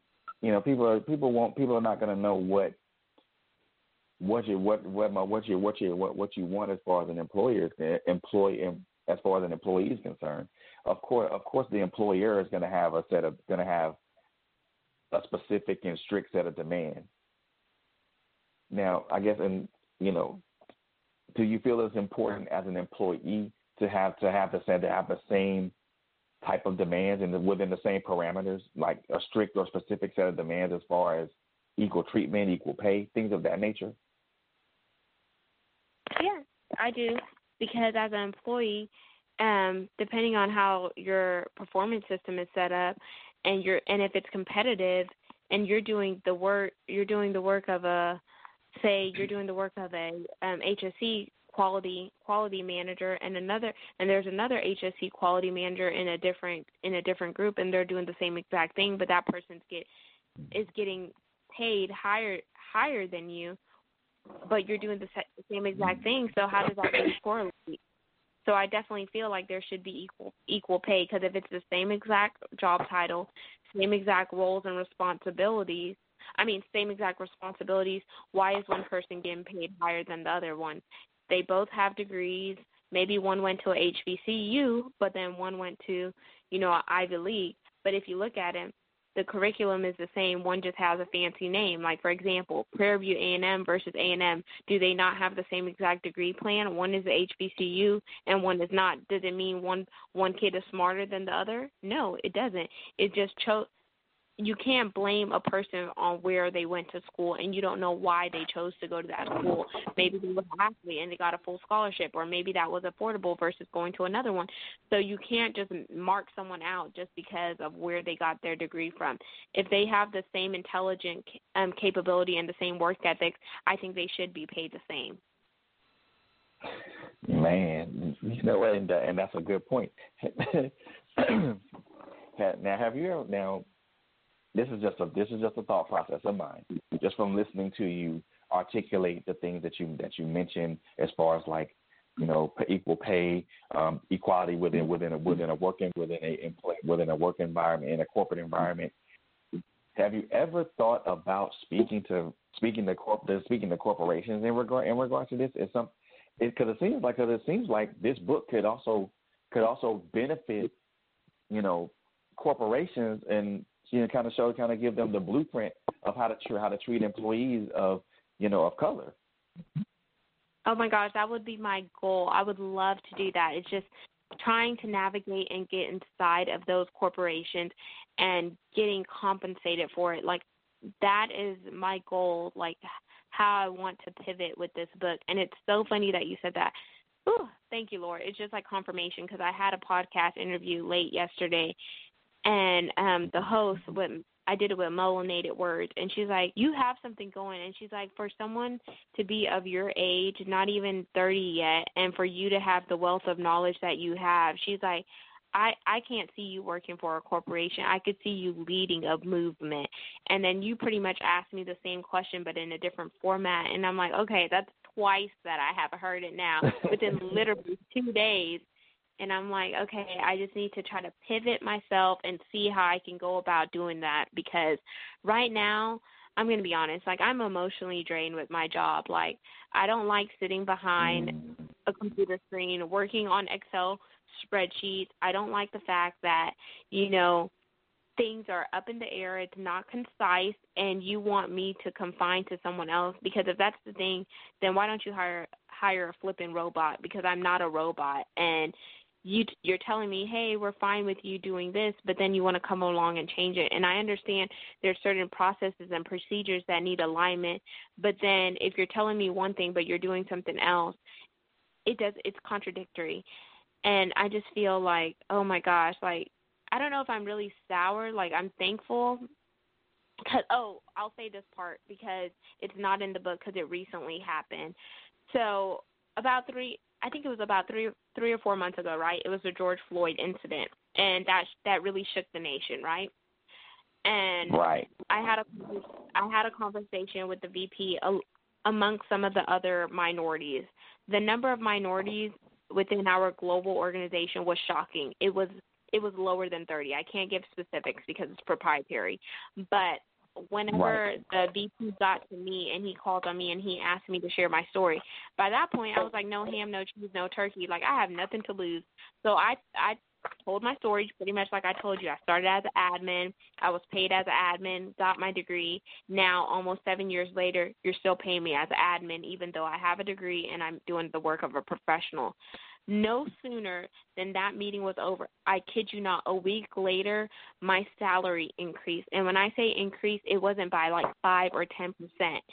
you know, people are people won't people are not going to know what what you what what my what you what you what what you want as far as an employer is employee as far as an employee is concerned. Of course, of course, the employer is going to have a set of going to have a specific and strict set of demands. Now, I guess, and you know, do you feel it's important as an employee to have to have the to have the same type of demands and within the same parameters, like a strict or specific set of demands as far as equal treatment, equal pay, things of that nature? Yeah, I do. Because as an employee, um, depending on how your performance system is set up and you're and if it's competitive and you're doing the work you're doing the work of a say you're doing the work of a um, HSE quality quality manager and another and there's another HSE quality manager in a different in a different group and they're doing the same exact thing but that person's get is getting paid higher higher than you but you're doing the same exact thing so how does that really correlate so I definitely feel like there should be equal equal pay because if it's the same exact job title, same exact roles and responsibilities, I mean same exact responsibilities, why is one person getting paid higher than the other one? They both have degrees. Maybe one went to a HBCU, but then one went to, you know, Ivy League. But if you look at it, the curriculum is the same. One just has a fancy name. Like for example, Prairie View A&M versus A&M. Do they not have the same exact degree plan? One is a HBCU and one is not. Does it mean one one kid is smarter than the other? No, it doesn't. It just chose you can't blame a person on where they went to school and you don't know why they chose to go to that school. Maybe they were an athlete and they got a full scholarship or maybe that was affordable versus going to another one. So you can't just mark someone out just because of where they got their degree from. If they have the same intelligent um capability and the same work ethics, I think they should be paid the same. Man, you know and, and that's a good point. now, have you ever now? This is just a this is just a thought process of mine. Just from listening to you articulate the things that you that you mentioned as far as like you know equal pay, um, equality within within a within a working within a within a work environment in a corporate environment. Have you ever thought about speaking to speaking to corp speaking to corporations in regard in regards to this? Is some because it, it seems like cause it seems like this book could also could also benefit you know corporations and you know, kind of show, kind of give them the blueprint of how to tr- how to treat employees of you know of color. Oh my gosh, that would be my goal. I would love to do that. It's just trying to navigate and get inside of those corporations and getting compensated for it. Like that is my goal. Like how I want to pivot with this book. And it's so funny that you said that. Ooh, thank you, Lord. It's just like confirmation because I had a podcast interview late yesterday and um the host with I did it with melanated words and she's like, You have something going and she's like, For someone to be of your age, not even thirty yet, and for you to have the wealth of knowledge that you have, she's like I I can't see you working for a corporation. I could see you leading a movement. And then you pretty much asked me the same question but in a different format and I'm like, "Okay, that's twice that I have heard it now within literally 2 days." And I'm like, okay, I just need to try to pivot myself and see how I can go about doing that because right now, I'm going to be honest, like I'm emotionally drained with my job. Like I don't like sitting behind mm. a computer screen working on Excel spreadsheets. I don't like the fact that, you know, things are up in the air, it's not concise and you want me to confine to someone else because if that's the thing, then why don't you hire hire a flipping robot because I'm not a robot and you you're telling me, "Hey, we're fine with you doing this," but then you want to come along and change it. And I understand there's certain processes and procedures that need alignment, but then if you're telling me one thing but you're doing something else, it does it's contradictory. And I just feel like, "Oh my gosh, like I don't know if I'm really sour, like I'm thankful Cause, oh, I'll say this part because it's not in the book because it recently happened. So about three, I think it was about three, three or four months ago, right? It was the George Floyd incident, and that that really shook the nation, right? And Right. I had a I had a conversation with the VP amongst some of the other minorities. The number of minorities within our global organization was shocking. It was it was lower than 30. I can't give specifics because it's proprietary, but whenever Right. the VP got to me and he called on me and he asked me to share my story, by that point I was like, no ham, no cheese, no turkey. Like I have nothing to lose. So I I told my story pretty much like I told you. I started as an admin. I was paid as an admin, got my degree. Now, almost seven years later, you're still paying me as an admin, even though I have a degree and I'm doing the work of a professional. No sooner than that meeting was over, I kid you not, a week later, my salary increased. And when I say increased, it wasn't by like five or ten percent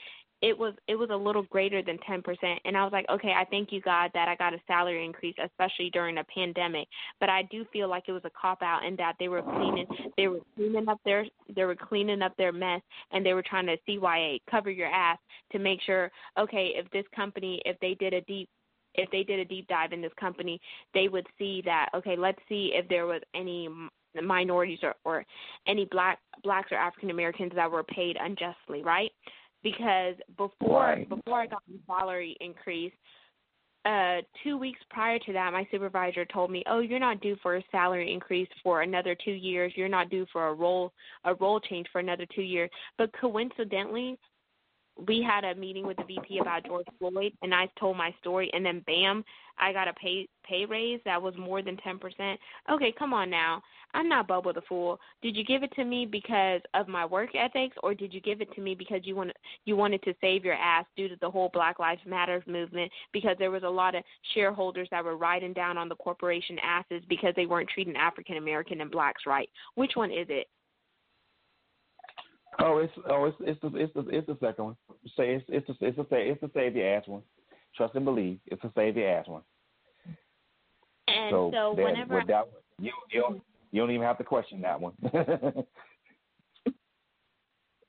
it was it was a little greater than 10% and I was like, "Okay, I thank you God that I got a salary increase especially during a pandemic." But I do feel like it was a cop out in that they were cleaning they were cleaning up their they were cleaning up their mess and they were trying to CYA cover your ass to make sure, okay, if this company if they did a deep if they did a deep dive in this company, they would see that okay, let's see if there was any minorities or, or any black blacks or African Americans that were paid unjustly, right? because before Right. before I got my salary increase, uh, two weeks prior to that, my supervisor told me, "Oh, you're not due for a salary increase for another two years. You're not due for a role a role change for another two years." But coincidentally, we had a meeting with the VP about George Floyd, and I told my story, and then bam, I got a pay pay raise that was more than ten percent. Okay, come on now, I'm not Boo Boo the Fool. Did you give it to me because of my work ethics, or did you give it to me because you want you wanted to save your ass due to the whole Black Lives Matter movement? Because there was a lot of shareholders that were riding down on the corporation asses because they weren't treating African American and blacks right. Which one is it? Oh, it's oh, it's it's the it's the it's the second one. Say it's it's the it's the it's the save your ass one. Trust and believe. It's the save your ass one. And so so that- whenever with that one, you you don't, you don't even have to question that one.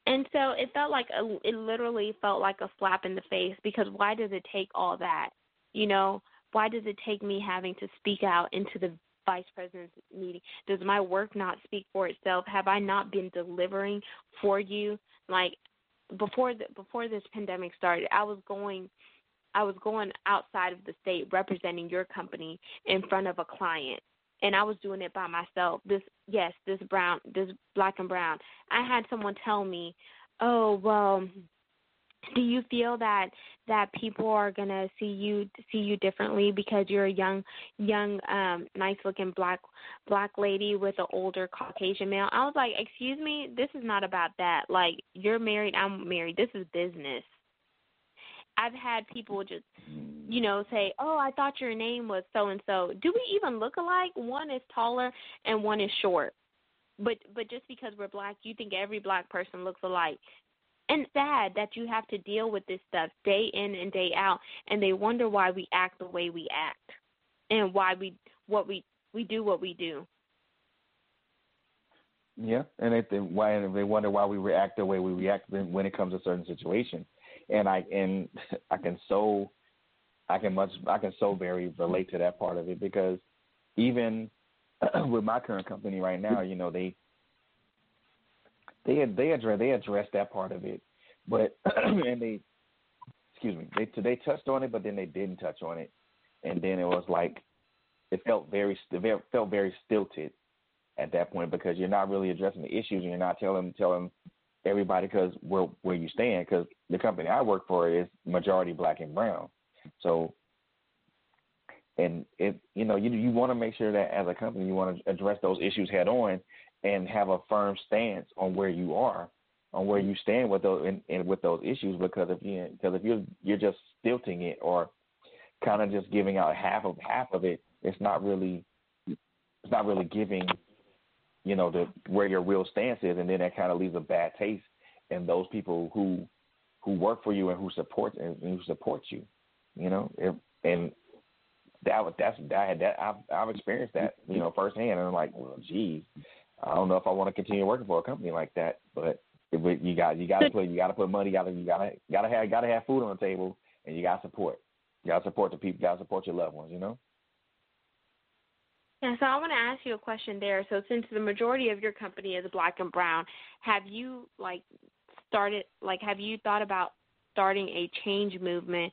And so it felt like a, it literally felt like a slap in the face because why does it take all that? You know, why does it take me having to speak out into the vice president's meeting? Does my work not speak for itself? Have I not been delivering for you? Like before the, before this pandemic started, I was going I was going outside of the state representing your company in front of a client and I was doing it by myself. This yes, this brown, this black and brown. I had someone tell me, "Oh, well, do you feel that that people are to see you see you differently because you're a young young um nice-looking black black lady with an older Caucasian male?" I was like, "Excuse me, this is not about that. Like, you're married, I'm married. This is business." I've had people just you know, say, "Oh, I thought your name was so and so." Do we even look alike? One is taller and one is short. But but just because we're black, you think every black person looks alike. And sad that you have to deal with this stuff day in and day out, and they wonder why we act the way we act, and why we what we we do what we do. yeah, and they, they why and they wonder why we react the way we react when it comes to certain situations. And I and I can so I can much I can so very relate to that part of it because even with my current company right now, you know they they they address they address that part of it, but and they excuse me they they touched on it, but then they didn't touch on it, and then it was like it felt very felt very stilted at that point because you're not really addressing the issues and you're not telling telling everybody because where where you stand because the company I work for is majority black and brown, so and it you know you you want to make sure that as a company you want to address those issues head on and have a firm stance on where you are on where you stand with those in, in with those issues because if you because if you're you're just stilting it or kind of just giving out half of half of it it's not really it's not really giving, you know, the where your real stance is, and then that kind of leaves a bad taste in those people who who work for you and who support and who support you. You know, it, and that was that's that that I've I've experienced that you know firsthand, and I'm like, well, geez, I don't know if I want to continue working for a company like that, but if you got you got to put you got to put money, you got to you got to got to have got to have food on the table, and you got to support. You got to support the people. You got to support your loved ones. You know. Yeah, so I want to ask you a question there. So since the majority of your company is black and brown, have you like started like have you thought about starting a change movement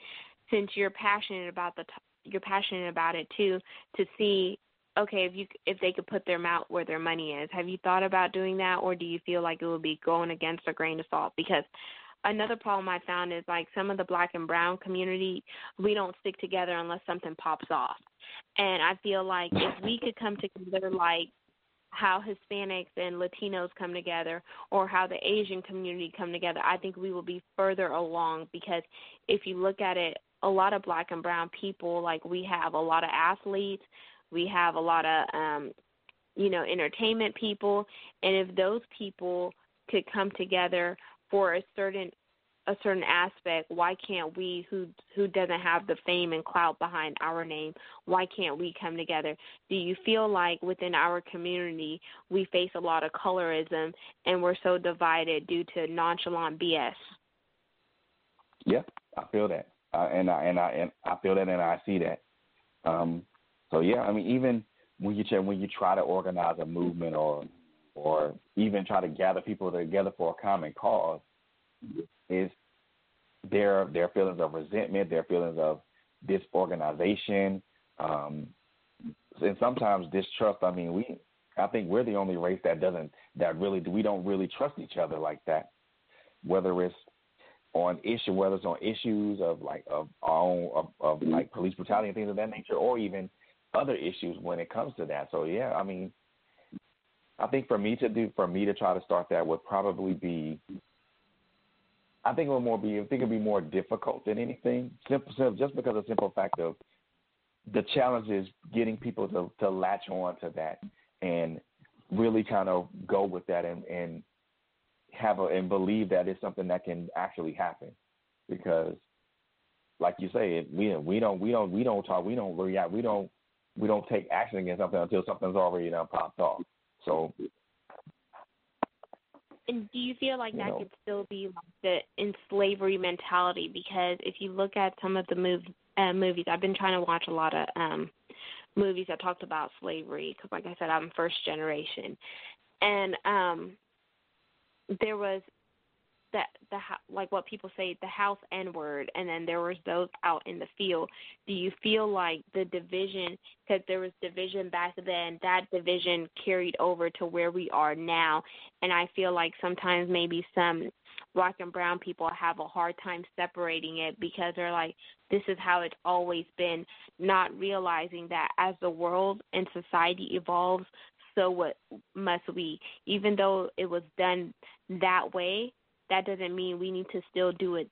since you're passionate about the t- you're passionate about it too to see okay if you if they could put their mouth where their money is have you thought about doing that or do you feel like it would be going against a grain of salt? Because another problem i found is like some of the black and brown community we don't stick together unless something pops off. And i feel like if we could come together like how hispanics and latinos come together or how the asian community come together i think we will be further along. Because if you look at it a lot of black and brown people like we have a lot of athletes we have a lot of um you know entertainment people. And if those people could come together for a certain a certain aspect why can't we who who doesn't have the fame and clout behind our name why can't we come together? Do you feel like within our community we face a lot of colorism and we're so divided due to nonchalant bs yeah i feel that. Uh, and I and I and I feel that and I see that. Um, so yeah, I mean, even when you try, when you try to organize a movement or or even try to gather people together for a common cause, is their their feelings of resentment, their feelings of disorganization, um, and sometimes distrust. I mean, we I think we're the only race that doesn't that really we don't really trust each other like that. Whether it's on issue, whether it's on issues of like of our own of, of like police brutality and things of that nature, or even other issues when it comes to that. So yeah, I mean, I think for me to do for me to try to start that would probably be. I think it would more be. I think it'd be more difficult than anything. Simple, just because of the simple fact of the challenge is getting people to to latch on to that and really kind of go with that and and have a and believe that it's something that can actually happen because like you say we we don't we don't we don't talk we don't react we don't we don't take action against something until something's already done popped off so and do you feel like You that know. could still be like the in slavery mentality? Because if you look at some of the move, uh, movies, I've been trying to watch a lot of um movies that talked about slavery because, like I said, I'm first generation, and um there was that the like what people say the house n word and then there was those out in the field. Do you feel like the division because there was division back then that division carried over to where we are now? And i feel like sometimes maybe some black and brown people have a hard time separating it because they're like this is how it's always been not realizing that as the world and society evolves so what must we. Even though it was done that way that doesn't mean we need to still do it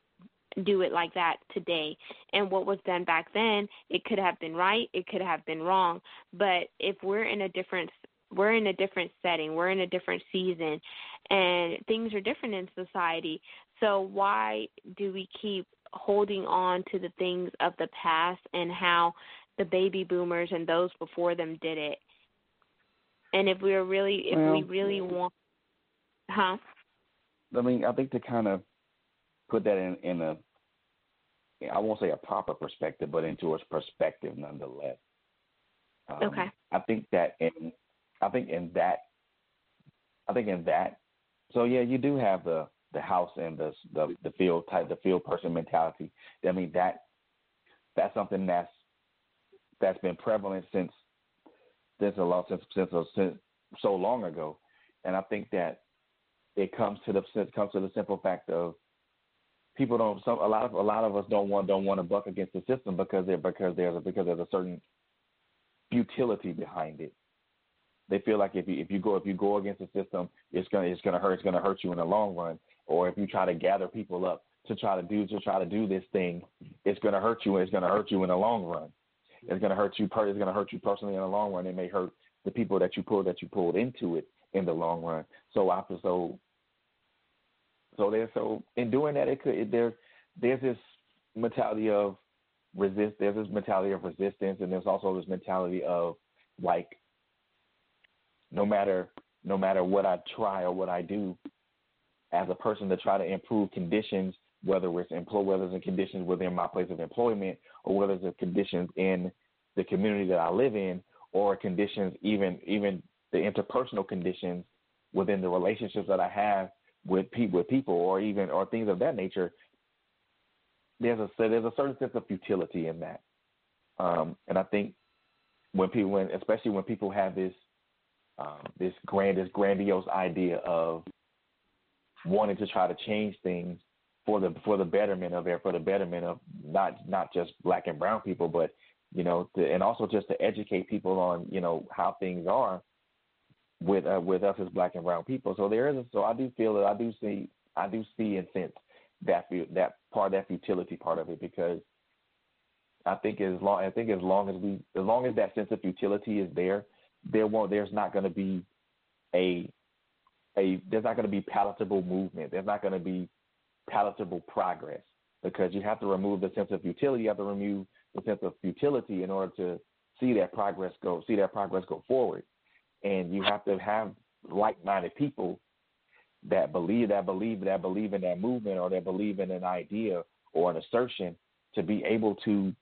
do it like that today. And what was done back then it could have been right it could have been wrong. But if we're in a different we're in a different setting we're in a different season and things are different in society so why do we keep holding on to the things of the past and how the baby boomers and those before them did it? And if we're really if we really want huh I mean I think to kind of put that in in a I won't say a proper perspective but into a perspective nonetheless. Um, Okay. I think that in I think in that I think in that so yeah you do have the the house and the the the field type the field person mentality. I mean that that's something that's that's been prevalent since since a lot since since, since so long ago. And I think that it comes to the it comes to the simple fact of people don't some a lot of a lot of us don't want don't want to buck against the system because there because there's a because there's a certain futility behind it. They feel like if you if you go if you go against the system, it's gonna it's gonna hurt it's gonna hurt you in the long run. Or if you try to gather people up to try to do to try to do this thing, it's gonna hurt you. It's gonna hurt you in the long run. It's gonna hurt you. It's gonna hurt you personally in the long run. It may hurt the people that you pulled that you pulled into it in the long run. So after so so there so in doing that it could it, there there's this mentality of resist there's this mentality of resistance and there's also this mentality of like no matter no matter what I try or what I do as a person to try to improve conditions, whether it's employ whether it's in conditions within my place of employment or whether it's conditions in the community that I live in or conditions even even the interpersonal conditions within the relationships that I have with people with people or even or things of that nature there's a there's a certain sense of futility in that. Um, and I think when people when especially when people have this um, this grand this grandiose idea of wanting to try to change things for the for the betterment of for the betterment of not not just black and brown people but you know to, and also just to educate people on you know how things are with uh, with us as black and brown people so there is a, so I do feel that I do see I do see and sense that that part that futility part of it because I think as long I think as long as we as long as that sense of futility is there there won't there's not going to be a a there's not going to be palatable movement. There's not going to be palatable progress because you have to remove the sense of futility. You have to remove the sense of futility in order to see that progress go see that progress go forward. And you have to have like-minded people that believe that believe that believe in that movement or that believe in an idea or an assertion to be able to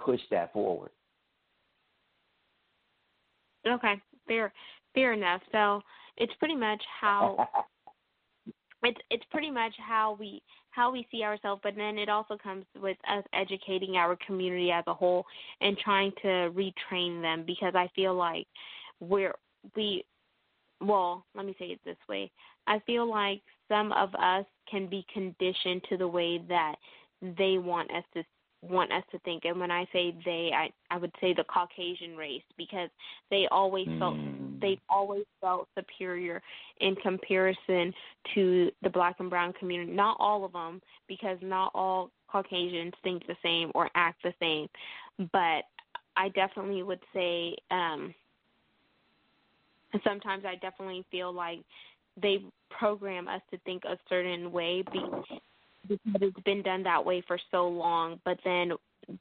push that forward. Okay, fair, fair enough. So it's pretty much how it's it's pretty much how we how we see ourselves, but then it also comes with us educating our community as a whole and trying to retrain them because I feel like we're we well, let me say it this way. I feel like some of us can be conditioned to the way that they want us to want us to think. And when i say they i i would say the caucasian race because they always felt Mm. they always felt superior in comparison to the black and brown community. Not all of them because not all caucasians think the same or act the same. But i definitely would say um sometimes i definitely feel like they program us to think a certain way be, because it's been done that way for so long. But then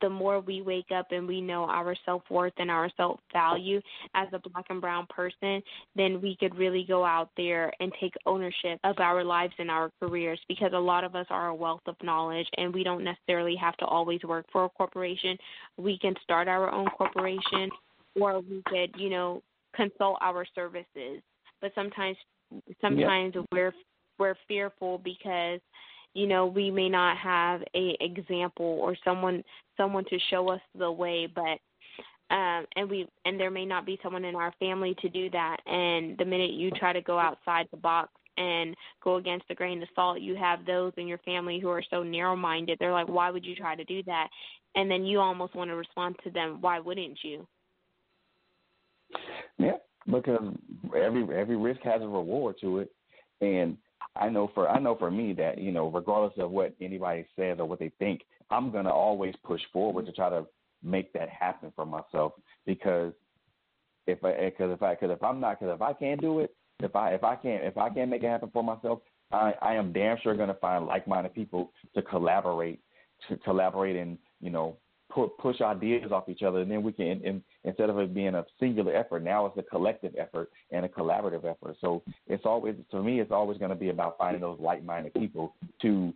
the more we wake up and we know our self worth and our self value as a black and brown person, then we could really go out there and take ownership of our lives and our careers because a lot of us are a wealth of knowledge and we don't necessarily have to always work for a corporation. We can start our own corporation or we could, you know, consult our services. But sometimes sometimes we're we're fearful because you know we may not have a example or someone someone to show us the way but um and we and there may not be someone in our family to do that. And the minute you try to go outside the box and go against the grain of salt you have those in your family who are so narrow minded they're like why would you try to do that? And then you almost want to respond to them why wouldn't you? Yeah, because every every risk has a reward to it, and I know for I know for me that you know regardless of what anybody says or what they think, I'm gonna always push forward to try to make that happen for myself because if I eh, because if I because if I'm not because if I can't do it if I if I can't if I can't make it happen for myself I I am damn sure gonna find like-minded people to collaborate to collaborate and you know pu- push ideas off each other and then we can instead of it being a singular effort now it's a collective effort and a collaborative effort. So it's always to me it's always going to be about finding those like-minded people to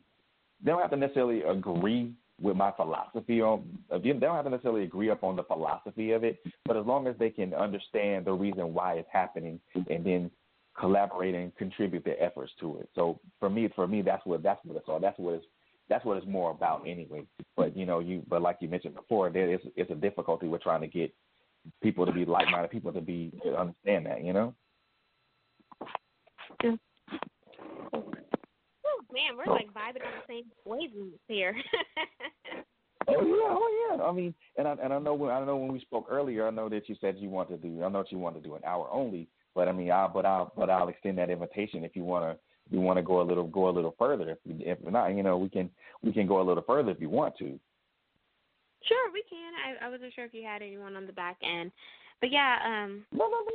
they don't have to necessarily agree with my philosophy on they don't have to necessarily agree upon the philosophy of it but as long as they can understand the reason why it's happening and then collaborate and contribute their efforts to it. So for me for me that's what that's what it's all that's what it's that's what it's more about anyway but you know you but like you mentioned before there is it's a difficulty with trying to get people to be like-minded people to be to understand that you know oh man we're like vibing on the same wavelength here Oh yeah, oh yeah. I mean, and I and I know when I know when we spoke earlier, I know that you said you want to do. I know that you want to do an hour only, but I mean, I but I'll but I'll extend that invitation if you want to. You want to go a little go a little further. If if not, you know, we can we can go a little further if you want to. Sure, we can. I, I wasn't sure if you had anyone on the back end, but yeah, um,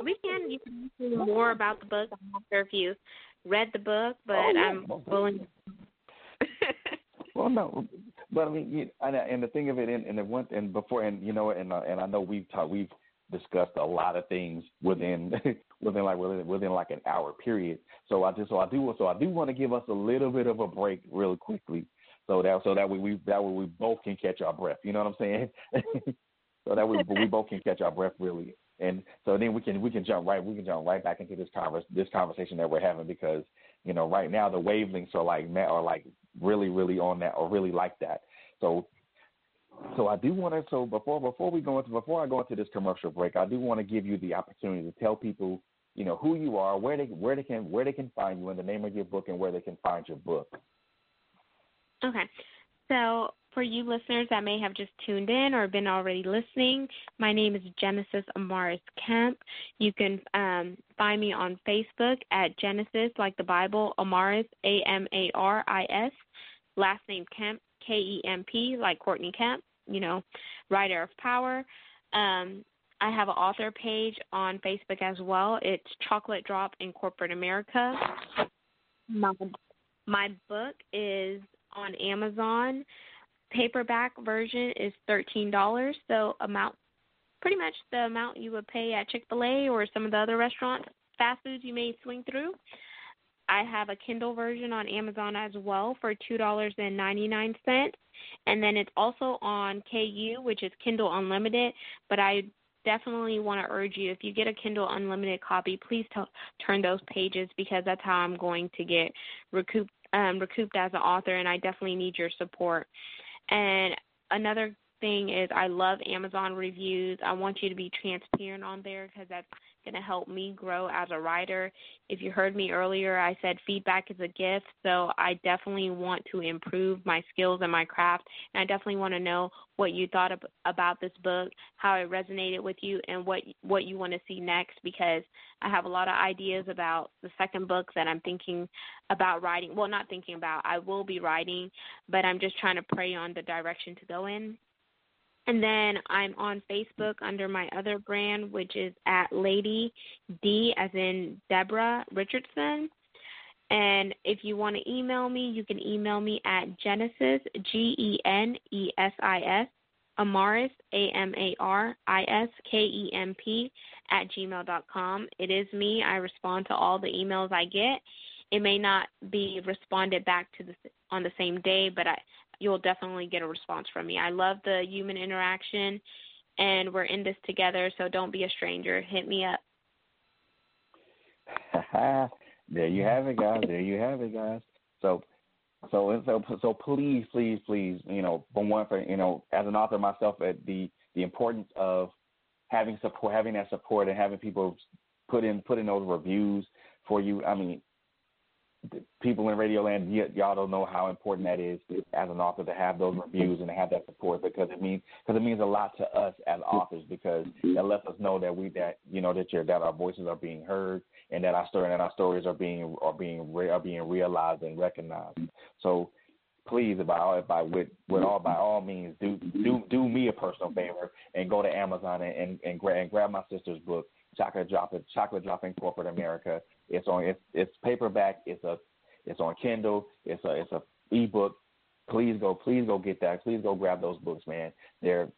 we can you can more about the book. I'm not sure if you read the book, but Oh, yeah, I'm willing. Well, no, but I mean, you, and, and the thing of it, and, and the one, and before, and you know, and uh, and I know we've talked, we've discussed a lot of things within within like within, within like an hour period. So I just, so I do, so I do want to give us a little bit of a break, really quickly, so that so that way we that way we both can catch our breath. You know what I'm saying? so that we we both can catch our breath really. And so then we can we can jump right we can jump right back into this convers this conversation that we're having because you know right now the wavelengths are like are like really really on that or really like that. So so I do want to so before before we go into before I go into this commercial break, I do want to give you the opportunity to tell people you know who you are, where they where they can where they can find you, and the name of your book, and where they can find your book. Okay. So, for you listeners that may have just tuned in or been already listening, my name is Genesis Amaris Kemp. You can um, find me on Facebook at Genesis, like the Bible, Amaris, A M A R I S, last name Kemp, K E M P, like Courtney Kemp, you know, writer of power. Um, I have an author page on Facebook as well. It's Chocolate Drop in Corporate America. My, my book is on Amazon. Paperback version is thirteen dollars, so amount pretty much the amount you would pay at Chick fil A or some of the other restaurants, fast foods you may swing through. I have a Kindle version on Amazon as well for two dollars and ninety nine cents. And then it's also on KU, which is Kindle Unlimited. But I definitely want to urge you if you get a Kindle Unlimited copy, please t- turn those pages because that's how I'm going to get recouped um, recouped as an author, and I definitely need your support. And another thing is, I love Amazon reviews. I want you to be transparent on there because that's going to help me grow as a writer. If you heard me earlier, I said feedback is a gift, so I definitely want to improve my skills and my craft. And I definitely want to know what you thought ab- about this book, how it resonated with you, and what what you want to see next. Because I have a lot of ideas about the second book that I'm thinking about writing. Well, not thinking about. I will be writing, but I'm just trying to pray on the direction to go in. And then I'm on Facebook under my other brand, which is at Lady D, as in Deborah Richardson. And if you want to email me, you can email me at Genesis, G E N E S I S, Amaris, A M A R I S K E M P, at gmail dot com. It is me. I respond to all the emails I get. It may not be responded back to the on the same day, but I you'll definitely get a response from me. I love the human interaction, and we're in this together. So don't be a stranger. Hit me up. there you have it, guys. There you have it, guys. So, so, so, so, please, please, please, you know, for one, for you know, as an author myself, at the the importance of having support, having that support, and having people put in put in those reviews for you. I mean, people in Radio Land, y- y'all don't know how important that is as an author to have those reviews and to have that support because it means because it means a lot to us as authors because it lets us know that we that you know that your that our voices are being heard and that our story and our stories are being are being re- are being realized and recognized. So please by all by with with all by all means do do do me a personal favor and go to Amazon and and, and, grab, and grab my sister's book Chocolate Drop Chocolate Drop in Corporate America. It's on it's it's paperback. It's a it's on Kindle. It's a it's a ebook. Please go please go get that. Please go grab those books, man. They're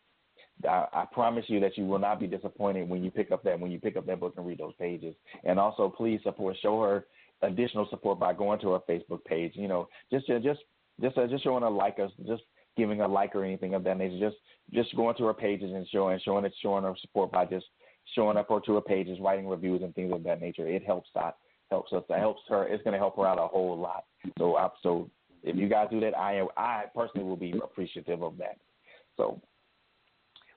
I, I promise you that you will not be disappointed when you pick up that when you pick up that book and read those pages. And also, please support show her additional support by going to her Facebook page. You know, just just just uh, just showing a like us, just giving a like or anything of that nature. Just just going to her pages and showing showing it showing her support by just showing up or to her pages, writing reviews and things of that nature. It helps out helps us. It helps her. It's going to help her out a whole lot. So I, so if you guys do that, I am, I personally will be appreciative of that. So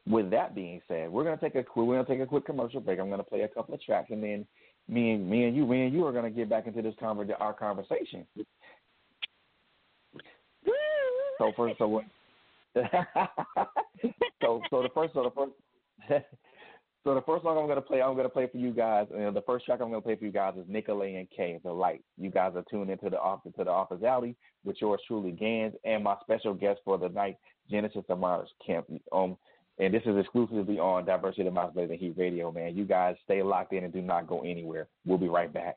with that being said, we're gonna take a we're gonna take a quick commercial break. I'm gonna play a couple of tracks, and then me and me and you, me and you are gonna get back into this conver- our conversation. So first, so what? so so the first so the first so the first song I'm gonna play I'm gonna play for you guys. And the first track I'm gonna play for you guys is Nicolay and Kay, The Light. You guys are tuned into the office to the Authors Alley with yours truly Gans and my special guest for the night, Genesis Amaris Kemp. Um, And this is exclusively on Diversity of Minds Blazing Heat Radio, man. You guys stay locked in and do not go anywhere. We'll be right back.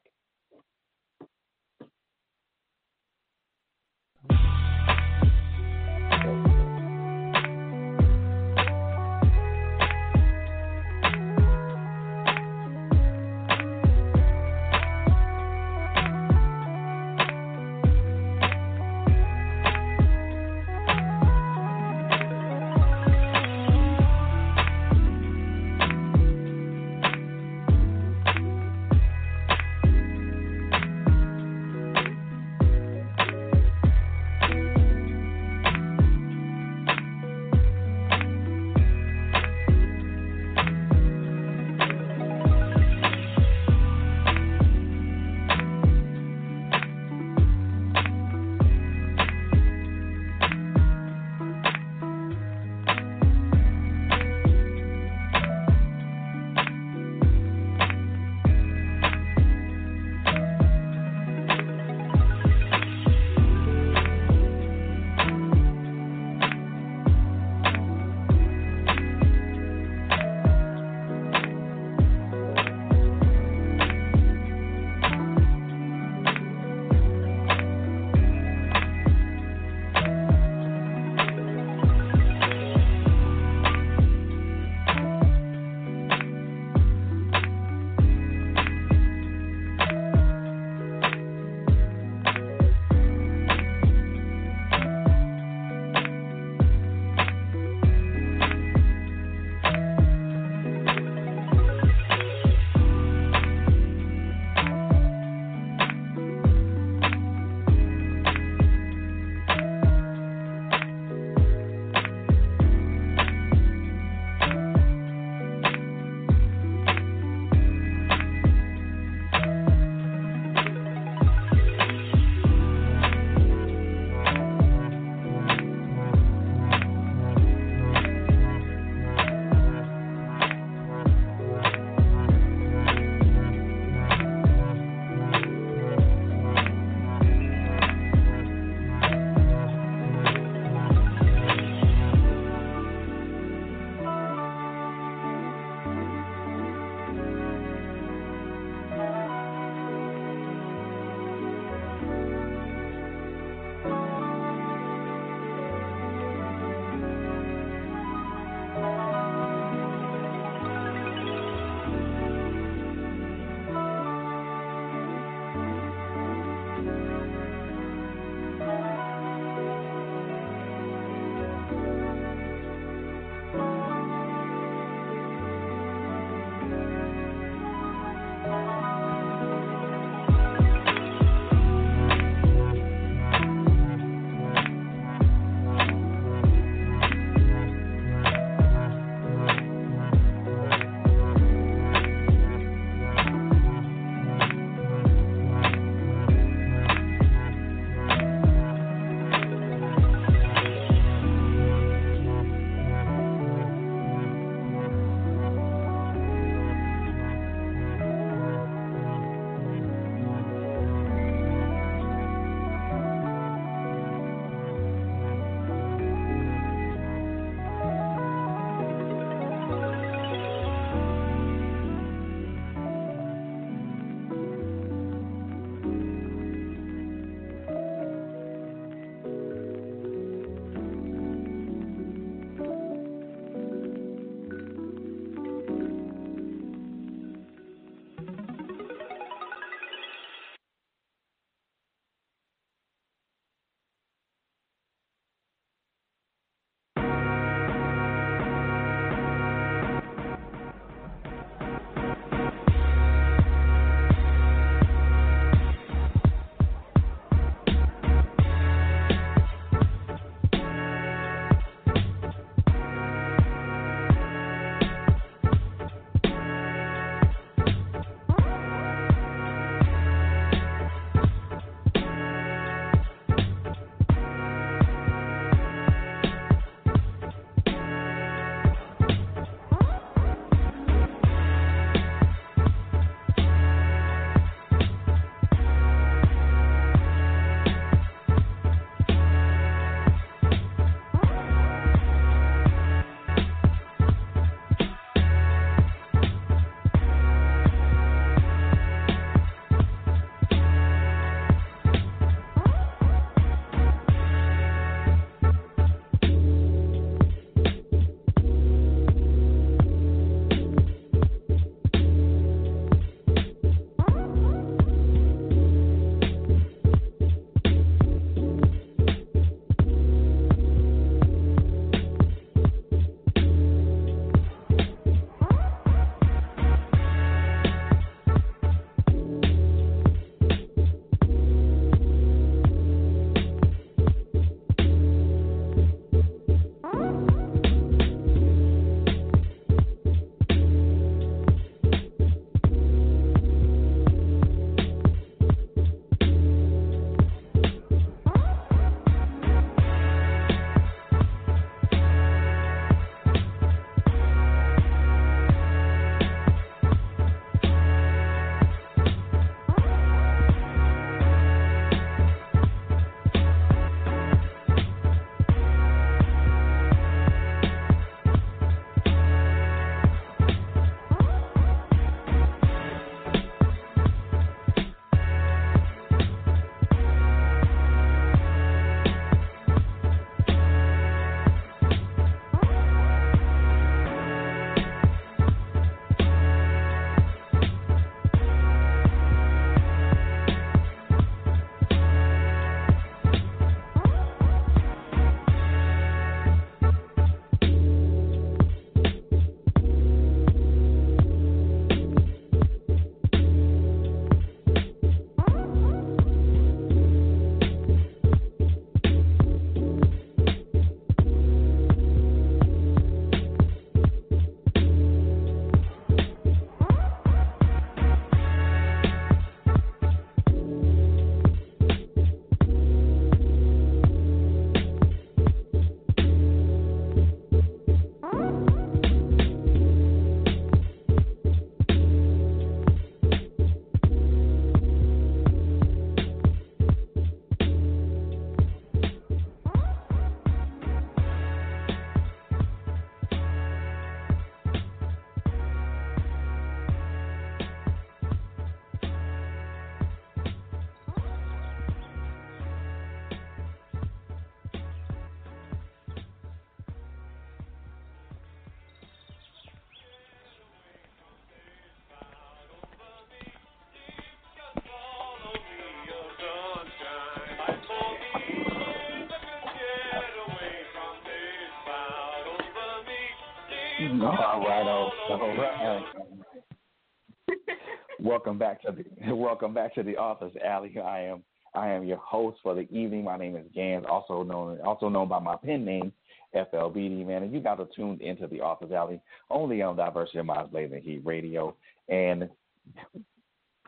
Welcome back to the welcome back to the Authors Alley. I am I am your host for the evening. My name is Gans, also known also known by my pen name, FLBD man. And you guys are tuned into the Authors Alley, only on Diversity of Minds Blazing Heat Radio. And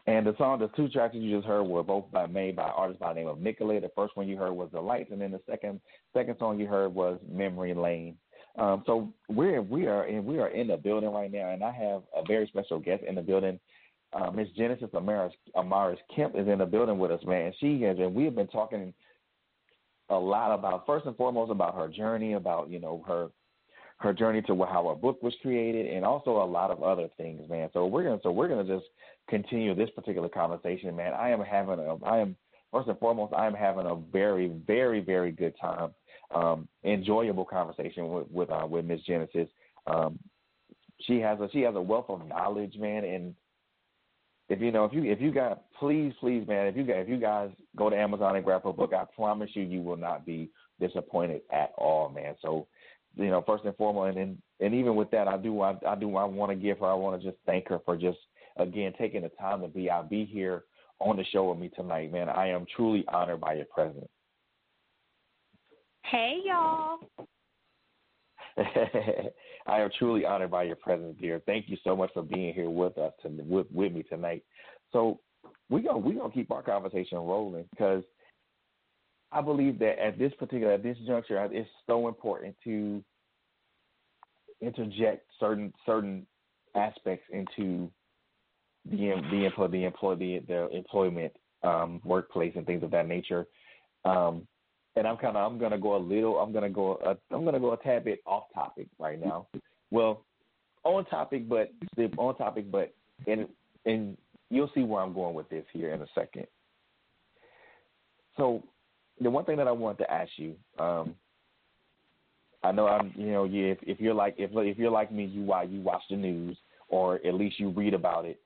and the song, the two tracks you just heard were both by, made by artists by the name of Nicolay. The first one you heard was The Lights, and then the second second song you heard was Memory Lane. Um, so we're we are in we are in the building right now, and I have a very special guest in the building. Uh, Miss Genesis Amaris, Amaris Kemp is in the building with us, man. She has, and we have been talking a lot about first and foremost about her journey, about you know her her journey to how her book was created, and also a lot of other things, man. So we're gonna so we're gonna just continue this particular conversation, man. I am having a I am first and foremost I am having a very very very good time, um, enjoyable conversation with with uh, with Miss Genesis. Um, she has a she has a wealth of knowledge, man, and if you know if you if you got please please man if you got if you guys go to Amazon and grab her book, I promise you you will not be disappointed at all, man. So you know, first and foremost, and and, and even with that, I do I, I do I want to give her I want to just thank her for just again taking the time to be out be here on the show with me tonight, man. I am truly honored by your presence. Hey y'all. I am truly honored by your presence, dear. Thank you so much for being here with us with, with me tonight. So we gonna we gonna keep our conversation rolling because I believe that at this particular at this juncture, it's so important to interject certain certain aspects into the the employ the employ the, the employment um, workplace and things of that nature. Um, and I'm kind of I'm gonna go a little I'm gonna go a, I'm gonna go a tad bit off topic right now. Well, on topic, but on topic, but and and you'll see where I'm going with this here in a second. So the one thing that I wanted to ask you, um, I know I'm, you know, if, if you're like if if you're like me, you watch you watch the news or at least you read about it,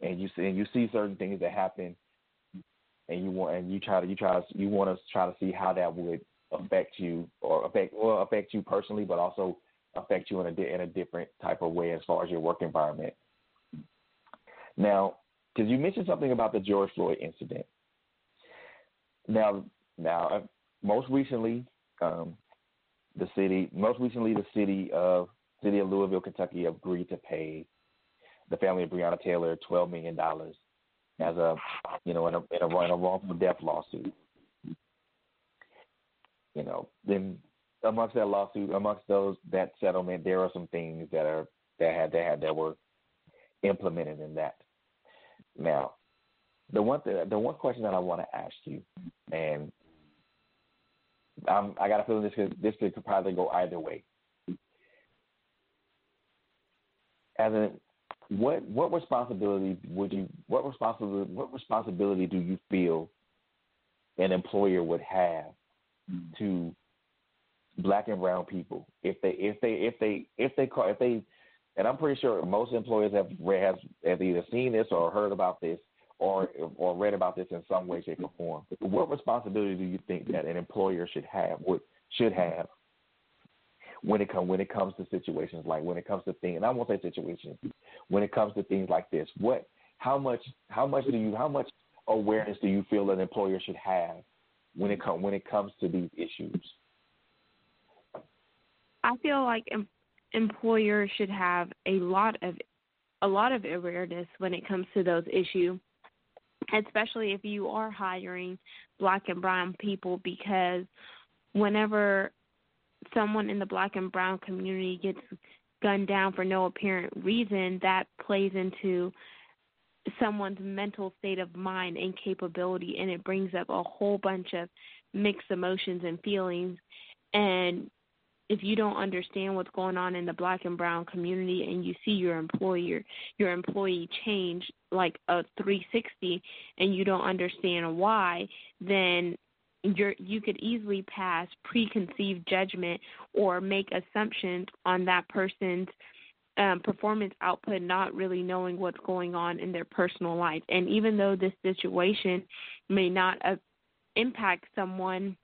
and you see and you see certain things that happen, and you want and you try to you try to you want to try to see how that would affect you or affect well affect you personally, but also affect you in a in a different type of way as far as your work environment. Now, because you mentioned something about the George Floyd incident. Now, now, uh, most recently, um, the city, most recently, the city of city of Louisville, Kentucky, agreed to pay the family of Breonna Taylor twelve million dollars as a, you know, in a, in a, wrongful death lawsuit. You know, then amongst that lawsuit, amongst those that settlement, there are some things that are that had that had that were implemented in that. Now, the one th- the one question that I want to ask you, and I'm, I got a feeling this could this could probably go either way. As a what what responsibility would you what responsibility what responsibility do you feel an employer would have mm. to black and brown people if they if they if they if they call if they and I'm pretty sure most employers have read, have, have either seen this or heard about this or or read about this in some way, shape, or form. What responsibility do you think that an employer should have would should have when it come when it comes to situations like when it comes to things and I won't say situations, when it comes to things like this, what how much how much do you how much awareness do you feel an employer should have when it come when it comes to these issues? I feel like em- employers should have a lot of a lot of awareness when it comes to those issues especially if you are hiring black and brown people because whenever someone in the black and brown community gets gunned down for no apparent reason that plays into someone's mental state of mind and capability and it brings up a whole bunch of mixed emotions and feelings. And if you don't understand what's going on in the black and brown community and you see your employer your employee change like a 360 and you don't understand why then you're you could easily pass preconceived judgment or make assumptions on that person's um, performance output, not really knowing what's going on in their personal life. And even though this situation may not uh, impact someone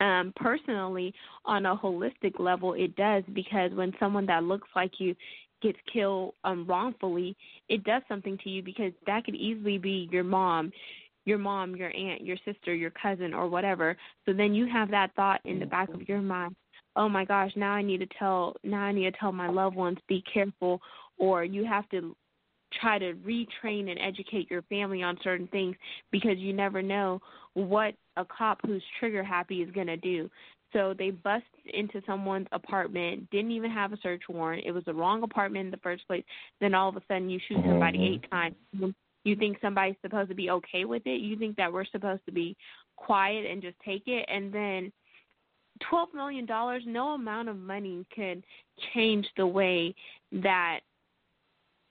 um, personally on a holistic level, it does because when someone that looks like you gets killed um wrongfully, it does something to you because that could easily be your mom, your mom, your aunt, your sister, your cousin or whatever. So then you have that thought in the back of your mind, "Oh my gosh, now I need to tell now I need to tell my loved ones be careful." Or you have to try to retrain and educate your family on certain things because you never know what a cop who's trigger happy is going to do. So they bust into someone's apartment, didn't even have a search warrant. It was the wrong apartment in the first place. Then all of a sudden you shoot somebody Mhm. eight times. You think somebody's supposed to be okay with it? You think that we're supposed to be quiet and just take it? And then twelve million dollars, no amount of money can change the way that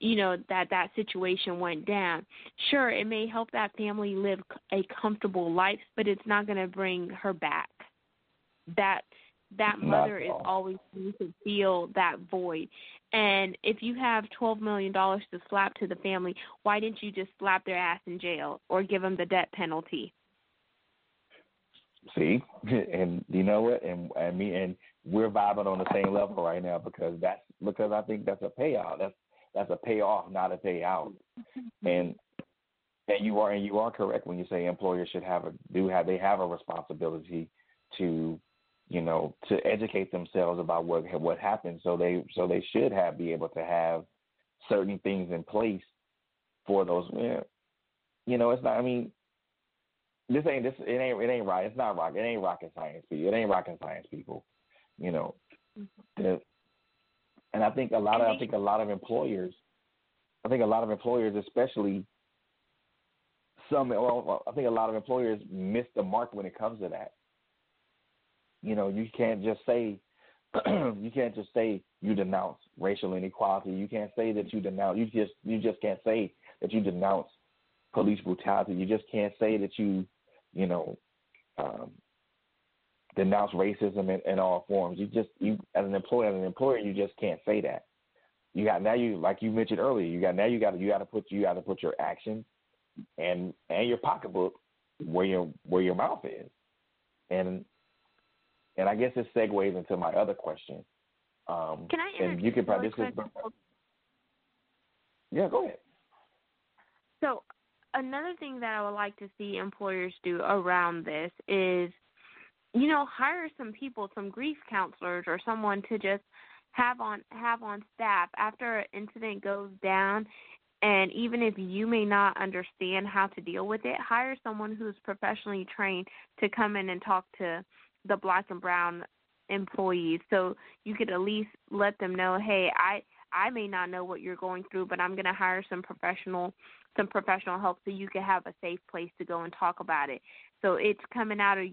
you know that that situation went down. Sure, it may help that family live a comfortable life, but it's not going to bring her back. That that mother is always going to feel that void. And if you have twelve million dollars to slap to the family, why didn't you just slap their ass in jail or give them the death penalty? See, and you know what? And and me and we're vibing on the same level right now because that's because I think that's a payout. That's that's a payoff, not a payout. And and you are and you are correct when you say employers should have a do have they have a responsibility to you know to educate themselves about what what happened. So they so they should have be able to have certain things in place for those you know it's not I mean this ain't this it ain't it ain't right it's not rock it ain't rocket science people. It ain't rocket science people you know. Mm-hmm. The, and I think a lot of I think a lot of employers I think a lot of employers especially some well, I think a lot of employers miss the mark when it comes to that. You know, you can't just say you can't just say you denounce racial inequality. You can't say that you denounce you just you just can't say that you denounce police brutality. You just can't say that you, you know, um, denounce racism in, in all forms. You just you as an employer as an employer you just can't say that. You got now you like you mentioned earlier, you got now you got you got to put you got to put your actions and and your pocketbook where your where your mouth is, and and I guess this segues into my other question. Um, Can I and you can probably really this is, yeah, go ahead. So another thing that I would like to see employers do around this is, you know, hire some people, some grief counselors or someone to just have on have on staff after an incident goes down and even if you may not understand how to deal with it, hire someone who's professionally trained to come in and talk to the black and brown employees so you could at least let them know, hey, I I may not know what you're going through, but I'm going to hire some professional some professional help so you can have a safe place to go and talk about it. So it's coming out of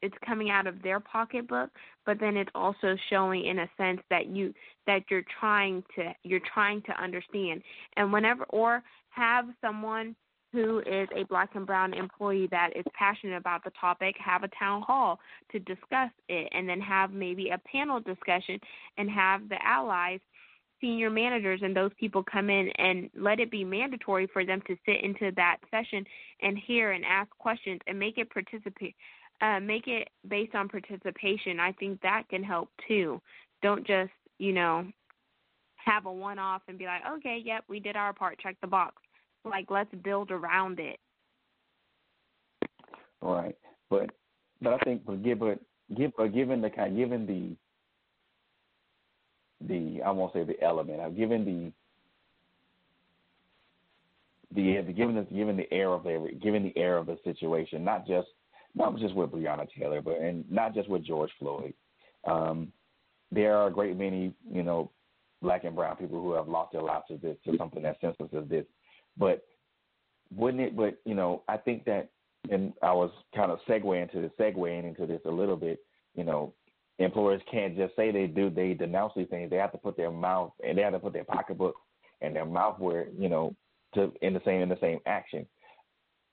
it's coming out of their pocketbook, but then it's also showing in a sense that you that you're trying to you're trying to understand. And whenever or have someone who is a black and brown employee that is passionate about the topic, have a town hall to discuss it and then have maybe a panel discussion and have the allies senior managers and those people come in and let it be mandatory for them to sit into that session and hear and ask questions and make it participate uh, make it based on participation. I think that can help too. Don't just you know have a one off and be like, okay, yep, we did our part, check the box. Like let's build around it. Right, but but I think but give but give but given the kind given the the I won't say the element. I've given the the, the given the given the air of the given the air of the situation, not just not just with Breonna Taylor, but and not just with George Floyd. Um, there are a great many, you know, black and brown people who have lost their lives to this to something as senseless as this. But wouldn't it? But you know, I think that, and I was kind of segueing into the segueing into this a little bit. You know, employers can't just say they do they denounce these things. They have to put their mouth and they have to put their pocketbook and their mouth where you know to in the same in the same action.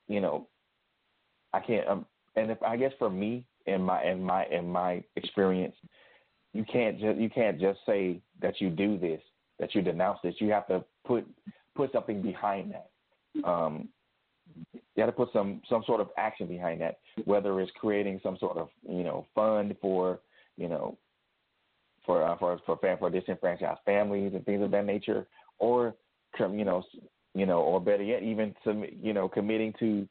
You know, I can't. Um, and if I guess for me in my in my in my experience, you can't just you can't just say that you do this, that you denounce this. You have to put put something behind that. Um, you got to put some some sort of action behind that, whether it's creating some sort of you know fund for you know for uh, for for for disenfranchised families and things of that nature, or you know you know, or better yet, even some you know committing to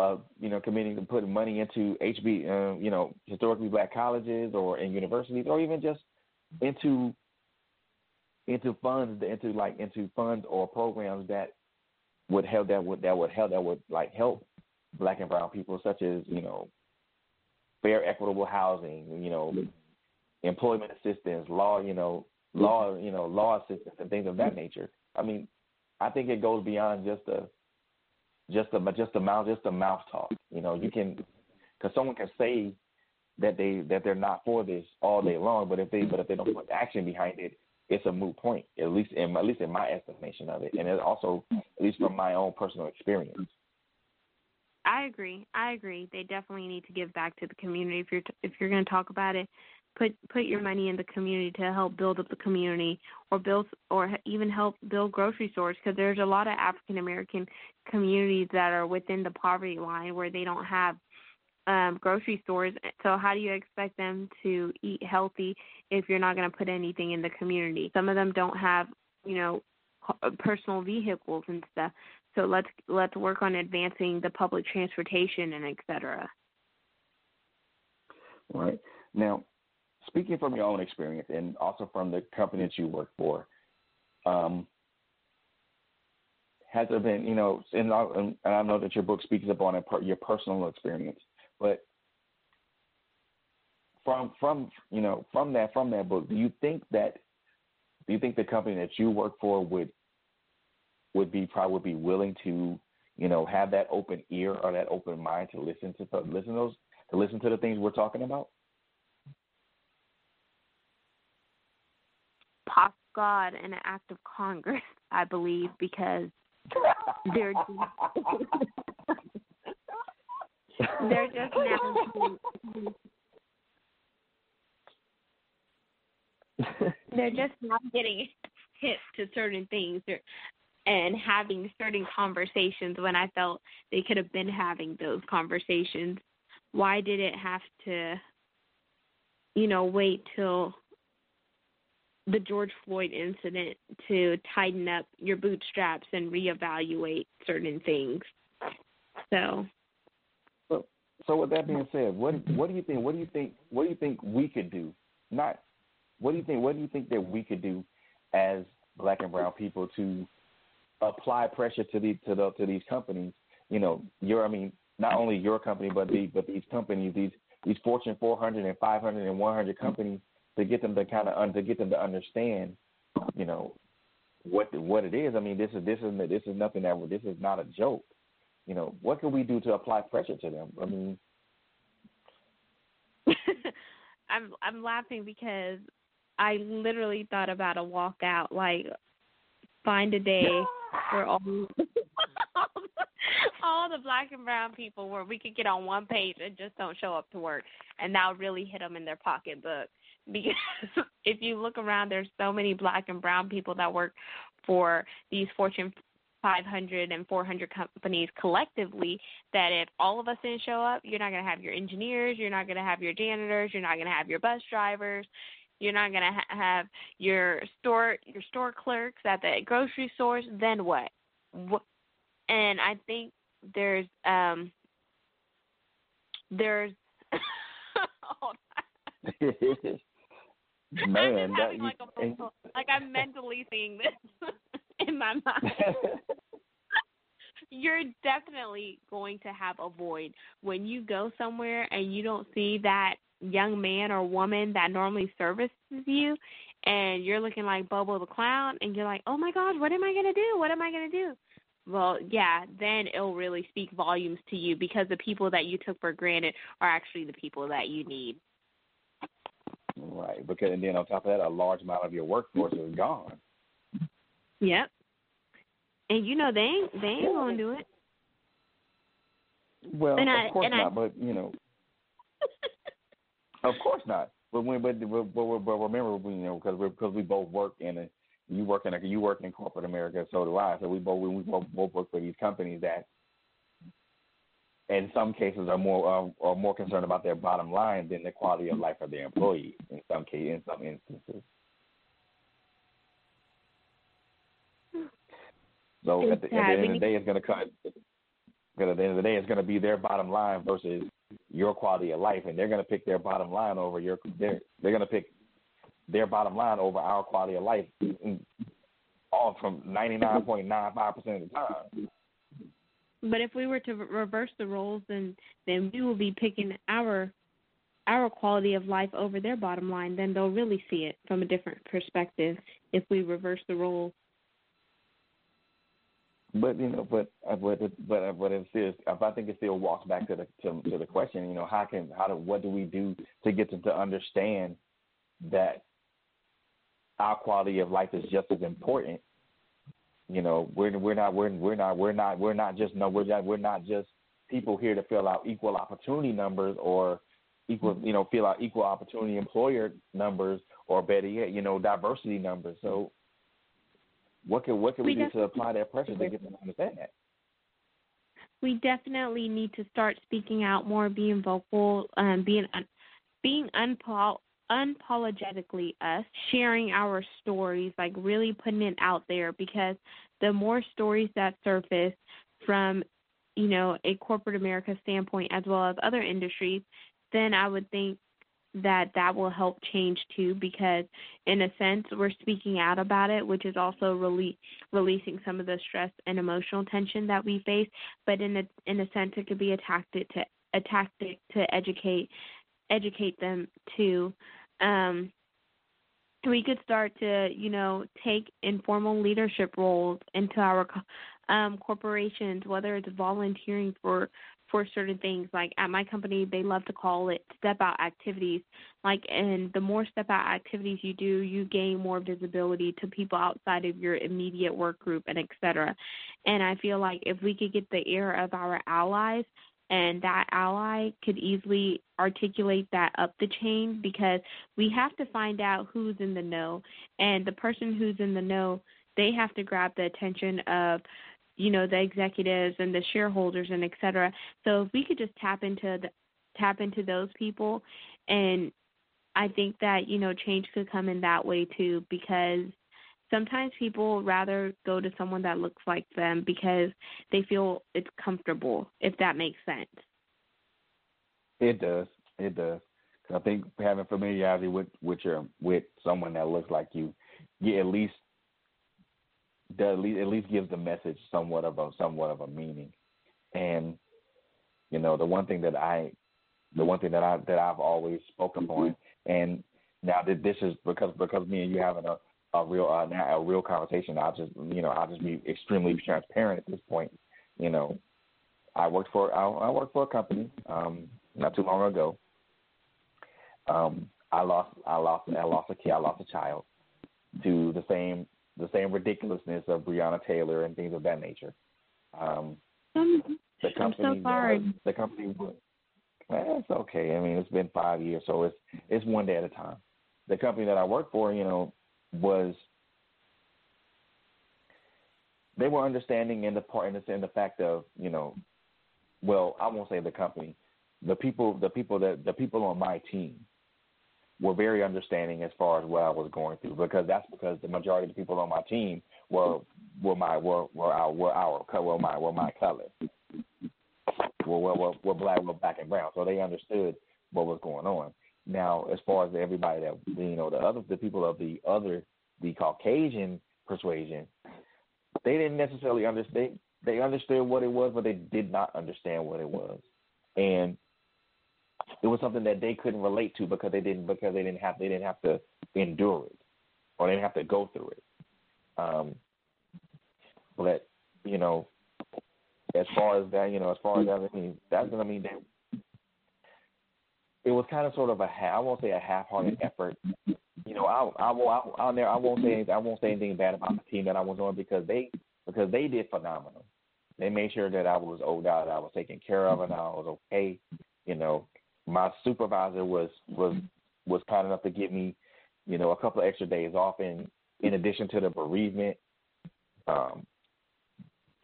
uh, you know, committing to putting money into HB, uh, you know, historically black colleges or in universities, or even just into into funds, into like into funds or programs that would help that would that would help that would like help black and brown people, such as you know, fair, equitable housing, you know, employment assistance, law, you know, law, you know, law assistance and things of that nature. I mean, I think it goes beyond just a just a just a mouth just a mouth talk. You know, you can because someone can say that they that they're not for this all day long, but if they but if they don't put action behind it, it's a moot point. At least in at least in my estimation of it, and it also at least from my own personal experience. I agree. I agree. They definitely need to give back to the community. If you're t- if you're going to talk about it, put put your money in the community to help build up the community, or build or even help build grocery stores. Because there's a lot of African American communities that are within the poverty line where they don't have um grocery stores. So how do you expect them to eat healthy if you're not going to put anything in the community? Some of them don't have, you know, personal vehicles and stuff. So let's let's work on advancing the public transportation and et cetera. Right now, speaking from your own experience and also from the company that you work for, um, has there been, you know, and I, and I know that your book speaks upon your personal experience, but from from you know from that from that book, do you think that do you think the company that you work for would would be probably would be willing to you know have that open ear or that open mind to listen to listen to those to listen to the things we're talking about? Pos God and an act of Congress, I believe, because they're they're just now they're just not getting hit to certain things or, and having certain conversations when I felt they could have been having those conversations. Why did it have to, you know, wait till the George Floyd incident to tighten up your bootstraps and reevaluate certain things? So So with that being said, what what do you think? What do you think? What do you think we could do? Not what do you think? What do you think that we could do as black and brown people to apply pressure to these to the to these companies? You know, your I mean, not only your company, but the but these companies, these these Fortune 400 and 500 and 100 companies, to get them to kind of to get them to understand, you know, what what it is. I mean, this is this is this is nothing that this is not a joke. You know, what can we do to apply pressure to them? I mean, I'm I'm laughing because I literally thought about a walkout, like find a day where all all the black and brown people where we could get on one page and just don't show up to work, and that would really hit them in their pocketbook. Because if you look around, there's so many black and brown people that work for these Fortune 500 and 400 companies collectively that if all of us didn't show up, you're not going to have your engineers, you're not going to have your janitors, you're not going to have your bus drivers, you're not going to ha- have your store your store clerks at the grocery stores. Then what? what? And I think there's um there's on. I'm man, that having you, a and- like I'm mentally seeing this in my mind. You're definitely going to have a void when you go somewhere and you don't see that young man or woman that normally services you and you're looking like Boo Boo the clown and you're like, "Oh my god, what am I going to do? What am I going to do?" Well, yeah, then it'll really speak volumes to you because the people that you took for granted are actually the people that you need. right, because and then on top of that, a large amount of your workforce is gone. Yep. And you know they ain't they ain't gonna do it. Well, And I- of course and I- not, but you know, of course not. But when, but, but, but, but remember, we, you know, because we because we both work in a, you work in a, you work in corporate America, so do I. So we both we both, both work for these companies that in some cases are more uh, are more concerned about their bottom line than the quality of life of their employees. In some case, in some instances. So at the, at the end of the day, it's going to cut. Because at the end of the day, it's going to be their bottom line versus your quality of life, and they're going to pick their bottom line over your. They're they're going to pick their bottom line over our quality of life, mm, all from ninety nine point nine five percent of the time. But if we were to re- reverse the roles, then then we will be picking our our quality of life over their bottom line. Then they'll really see it from a different perspective if we reverse the roles. But you know, but uh, but but uh, but it still, I think it still walks back to the to, to the question. You know, how can how do what do we do to get them to understand that our quality of life is just as important. You know, we're we're not we're we're not we're not we're not just no we're not we're not just people here to fill out equal opportunity numbers or equal you know fill out equal opportunity employer numbers or better yet you know diversity numbers. So what can what can we, We do to apply that pressure to get them to understand that? we definitely need to start speaking out more, being vocal, um, being un- being unpo- unapologetically us, sharing our stories, like really putting it out there. Because the more stories that surface from, you know, a corporate America standpoint as well as other industries, then I would think that that will help change too because in a sense we're speaking out about it which is also rele- releasing some of the stress and emotional tension that we face. But in a in a sense it could be a tactic to a tactic to educate educate them too. Um we could start to you know take informal leadership roles into our um corporations whether it's volunteering for for certain things. Like at my company they love to call it step out activities. Like and the more step out activities you do you gain more visibility to people outside of your immediate work group and et cetera. And i feel like if we could get the ear of our allies and that ally could easily articulate that up the chain because we have to find out who's in the know. And the person who's in the know they have to grab the attention of you know the executives and the shareholders and et cetera so if we could just tap into the tap into those people and i think that you know change could come in that way too because sometimes people rather go to someone that looks like them because they feel it's comfortable if that makes sense It does. It does. I think having familiarity with with your with someone that looks like you, you at least that at least, at least gives the message somewhat of a somewhat of a meaning. And you know, the one thing that I the one thing that I that I've always spoken on, and now that this is because because me and you having a a real uh, now a real conversation, I'll just you know I'll just be extremely transparent at this point. You know, I worked for I, I worked for a company um, not too long ago. Um, I lost I lost I lost a kid I lost a child to the same the same ridiculousness of Breonna Taylor and things of that nature. Um, I'm, the I'm company so sorry the company well, it's okay. I mean, it's been five years, so it's it's one day at a time. The company that I work for, you know, was they were understanding in the part in the, in the fact of you know, well, I won't say the company, the people, the people that the people on my team were very understanding as far as what I was going through because that's because the majority of the people on my team were were my were were our were our were my were my color were were, were, were black were black and brown so they understood what was going on. Now, as far as everybody that you know, the other the people of the other the Caucasian persuasion, they didn't necessarily understand. They understood what it was, but they did not understand what it was, and it was something that they couldn't relate to because they didn't because they didn't have they didn't have to endure it or they didn't have to go through it. Um, but you know, as far as that, you know, as far as that, I mean, that's gonna mean that it was kind of sort of a I won't say a half-hearted effort. You know, I I won't I, I won't say anything, I won't say anything bad about the team that I was on because they because they did phenomenal. They made sure that I was owed out, I was taken care of, and I was okay. You know, my supervisor was was was kind enough to give me, you know, a couple of extra days off in in addition to the bereavement. Um,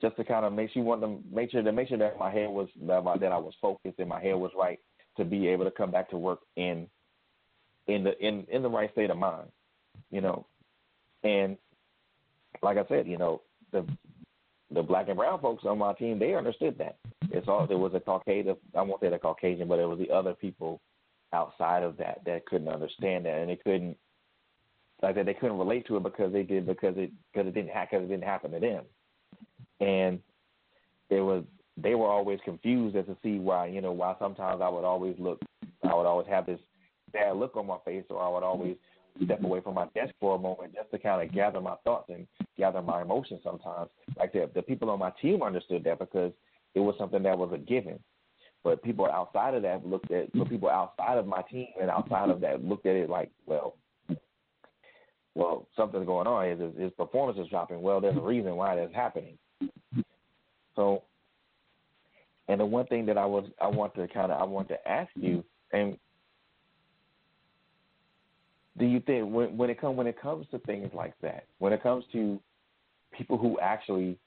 just to kind of make sure want to make sure to make sure that my head was that, my, that I was focused and my head was right to be able to come back to work in in the in in the right state of mind, you know. And like I said, you know, the the black and brown folks on my team, they understood that. It's all there was a Caucasian I won't say the Caucasian, but it was the other people outside of that that couldn't understand that and they couldn't like that they couldn't relate to it because they did because it because it didn't ha- cause it didn't happen to them, and it was they were always confused as to see why you know why sometimes I would always look I would always have this bad look on my face or I would always step away from my desk for a moment just to kind of gather my thoughts and gather my emotions sometimes. Like the the people on my team understood that because it was something that was a given. But people outside of that looked at but people outside of my team and outside of that looked at it like, well, well, something's going on. His, his performance is dropping. Well, there's a reason why that's happening. So, and the one thing that I was I want to kind of I want to ask you, and do you think when when it comes when it comes to things like that, when it comes to people who actually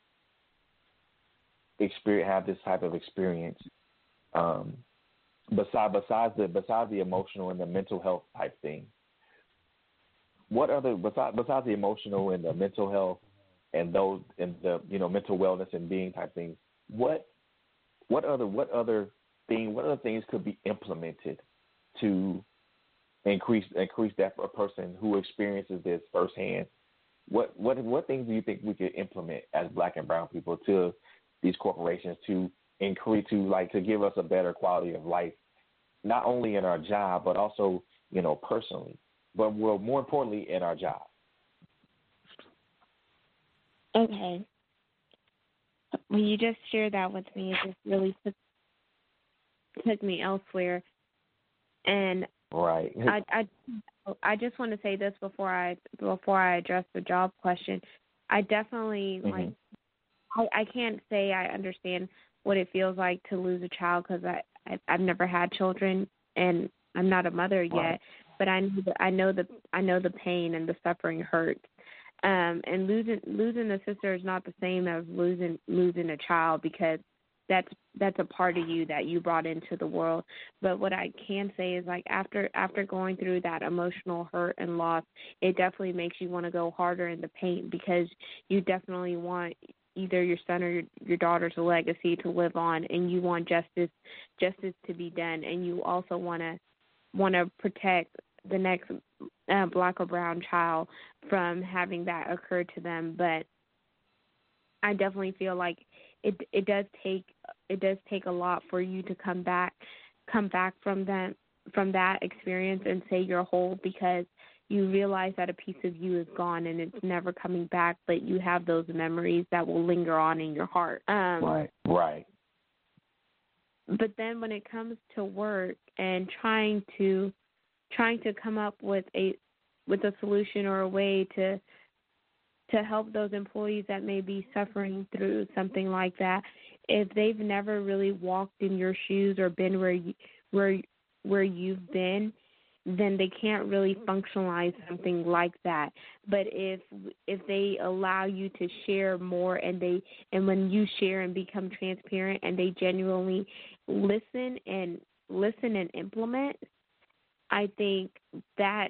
experience have this type of experience, um, besides besides the besides the emotional and the mental health type thing, what other besides besides the emotional and the mental health and those and the you know mental wellness and being type things, what what other what other thing what other things could be implemented to increase increase that for a person who experiences this firsthand? What what what things do you think we could implement as black and brown people to these corporations to increase to like to give us a better quality of life, not only in our job but also you know personally but well, more importantly, in our job. Okay. When you just shared that with me, it just really took took me elsewhere. And right, I I I just want to say this before I before I address the job question. I definitely mm-hmm. like. I I can't say I understand what it feels like to lose a child because I, I I've never had children and I'm not a mother yet. Right but I know the, I know the I know the pain and the suffering hurts. Um, and losing losing a sister is not the same as losing losing a child because that's that's a part of you that you brought into the world. But what I can say is like after after going through that emotional hurt and loss, it definitely makes you want to go harder in the paint because you definitely want either your son or your, your daughter's legacy to live on and you want justice justice to be done and you also want to want to protect the next uh, black or brown child from having that occur to them. But I definitely feel like it it does take it does take a lot for you to come back come back from that from that experience and say you're whole because you realize that a piece of you is gone and it's never coming back, but you have those memories that will linger on in your heart. Um, right, right. But then when it comes to work and trying to trying to come up with a with a solution or a way to to help those employees that may be suffering through something like that if they've never really walked in your shoes or been where you, where where you've been then they can't really functionalize something like that but if if they allow you to share more and they and when you share and become transparent and they genuinely listen and listen and implement I think that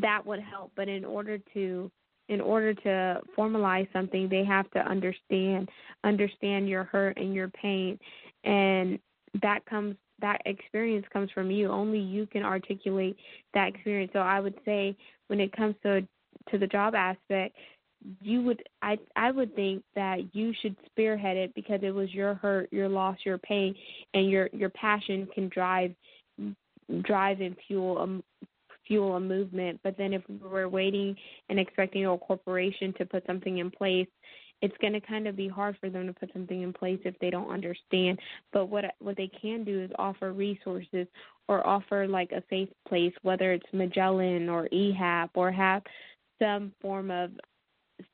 that would help. But in order to in order to formalize something, they have to understand understand your hurt and your pain, and that comes that experience comes from you. Only you can articulate that experience. So I would say when it comes to to the job aspect, you would I I would think that you should spearhead it because it was your hurt, your loss, your pain, and your your passion can drive drive and fuel fuel a movement. But then if we're waiting and expecting a corporation to put something in place, it's going to kind of be hard for them to put something in place if they don't understand. But what what they can do is offer resources or offer like a safe place, whether it's Magellan or EHAP, or have some form of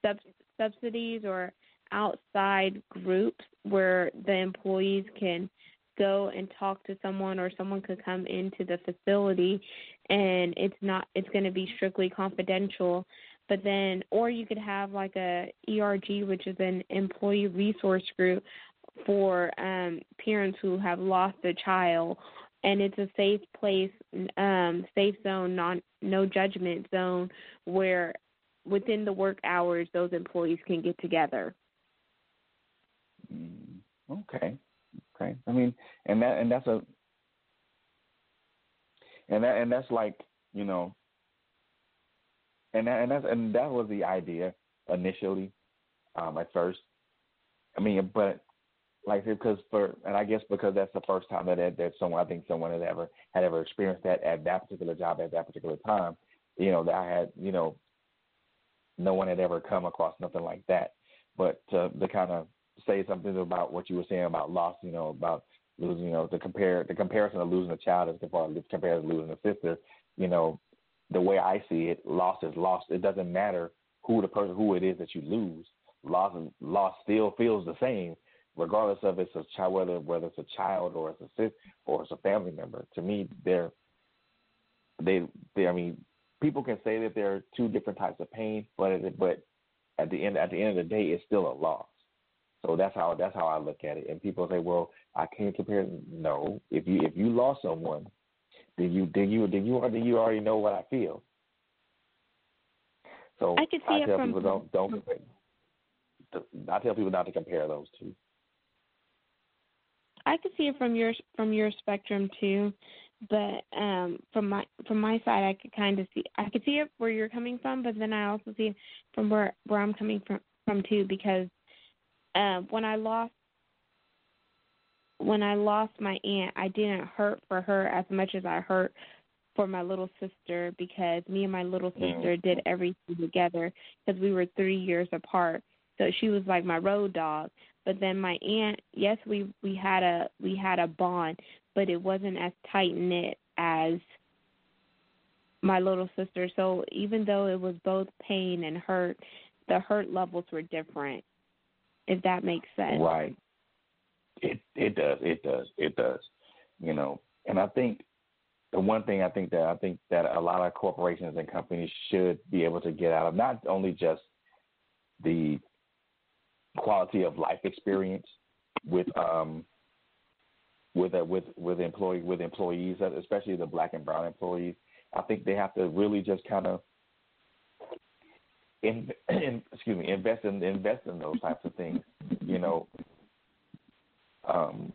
sub- subsidies or outside groups where the employees can go and talk to someone or someone could come into the facility and it's not it's going to be strictly confidential. But then or you could have like a ERG which is an employee resource group for um parents who have lost a child. And it's a safe place um safe zone non no judgment zone where within the work hours those employees can get together. Mm, okay, okay. I mean, and that and that's a and that and that's like you know, and that and that's and that was the idea initially, um, at first. I mean, but like because for and I guess because that's the first time that that, that someone I think someone had ever had ever experienced that at that particular job at that particular time, you know, that I had you know, no one had ever come across nothing like that. But to, to kind of say something about what you were saying about loss, you know, about losing, you know, the compare the comparison of losing a child as compared to losing a sister, you know, the way I see it, loss is lost. It doesn't matter who the person who it is that you lose. Loss loss still feels the same, regardless of it's a child whether whether it's a child or it's a sister or it's a family member. To me, they're they they I mean, people can say that there are two different types of pain, but it, but at the end at the end of the day, it's still a loss. So that's how that's how I look at it. And people say, "Well, I can't compare." No, if you if you lost someone, then you then you then you then you already know what I feel. So I could see I it tell from- people don't don't compare. I tell people not to compare those two. I could see it from your from your spectrum too, but um from my from my side I could kind of see I could see it where you're coming from, but then I also see it from where where I'm coming from from too because um when I lost when I lost my aunt, I didn't hurt for her as much as I hurt for my little sister because me and my little sister did everything together because we were 3 years apart. So she was like my road dog. But then my aunt yes we we had a we had a bond but it wasn't as tight knit as my little sister. So even though it was both pain and hurt the hurt levels were different if that makes sense Right. It it does. It does. It does. You know, and I think the one thing I think that I think that a lot of corporations and companies should be able to get out of not only just the quality of life experience with um with uh, with with employee with employees, especially the black and brown employees. I think they have to really just kind of in, in excuse me invest in invest in those types of things. You know, um,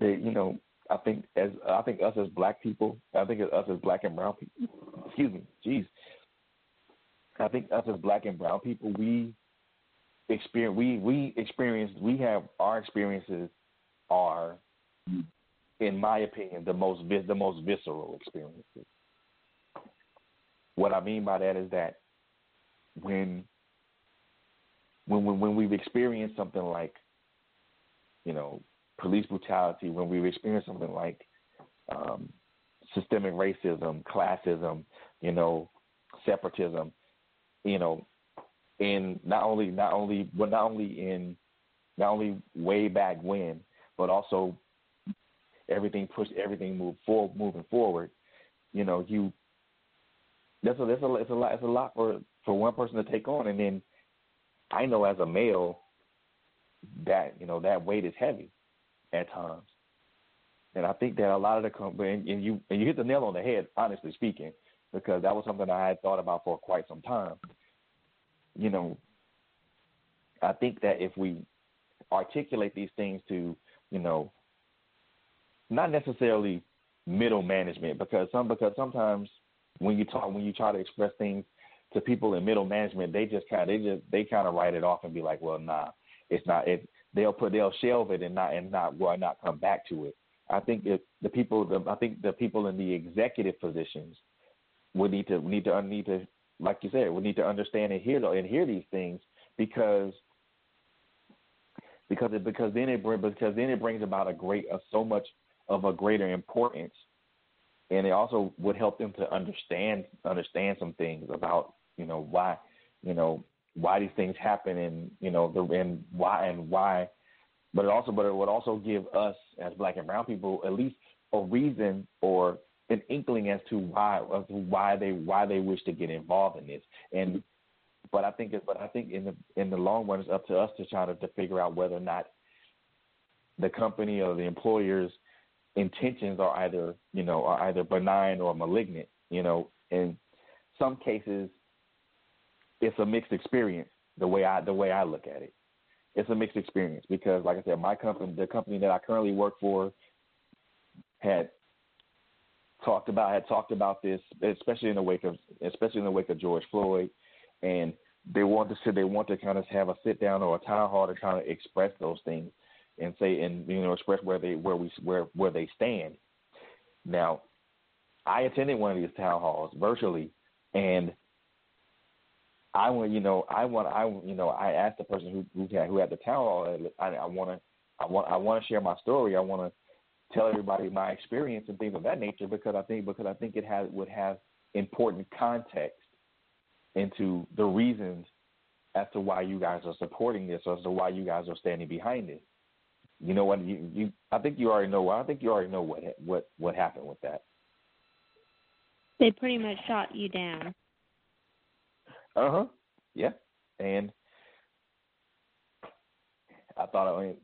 they you know I think as I think us as black people, I think us as black and brown people. Excuse me, jeez. I think us as black and brown people, we experience we we experience we have our experiences are, in my opinion, the most the most visceral experiences. What I mean by that is that when when when, when we've experienced something like, you know, police brutality, when we've experienced something like um, systemic racism, classism, you know, separatism, you know, in not only not only but not only in not only way back when, but also everything pushed everything moved forward moving forward. You know, you that's a that's a it's a lot it's a lot for for one person to take on, and then I know as a male that you know that weight is heavy at times, and I think that a lot of the and, and you and you hit the nail on the head, honestly speaking, because that was something I had thought about for quite some time. You know, I think that if we articulate these things to, you know, not necessarily middle management, because some because sometimes when you talk when you try to express things to people in middle management, they just kind of they just they kind of write it off and be like, well, nah, it's not. It they'll put they'll shelve it and not and not well not come back to it. I think if the people the, I think the people in the executive positions would need to need to need to like you said would need to understand and hear and hear these things because because it because then it because then it brings about a great uh, so much of a greater importance and it also would help them to understand understand some things about you know why you know why these things happen and you know the and why and why but it also but it would also give us as black and brown people at least a reason or an inkling as to why of why they why they wish to get involved in this. And but I think but I think in the in the long run, it's up to us to try to, to figure out whether or not the company or the employer's intentions are either you know are either benign or malignant. You know, in some cases, it's a mixed experience. The way I the way I look at it, it's a mixed experience because, like I said, my company, the company that I currently work for, had talked about had talked about this, especially in the wake of especially in the wake of George Floyd, and they want to they want to kind of have a sit down or a town hall to kind of express those things and say and you know express where they where we where where they stand. Now, I attended one of these town halls virtually, and I want you know I want I you know I asked the person who who had, who had the town hall I, I want to I want I want to share my story I want to tell everybody my experience and things of that nature because I think because I think it has would have important context into the reasons as to why you guys are supporting this or as to why you guys are standing behind it. You know what? You, you I think you already know. I think you already know what what what happened with that. They pretty much shot you down. Uh huh. Yeah. And I thought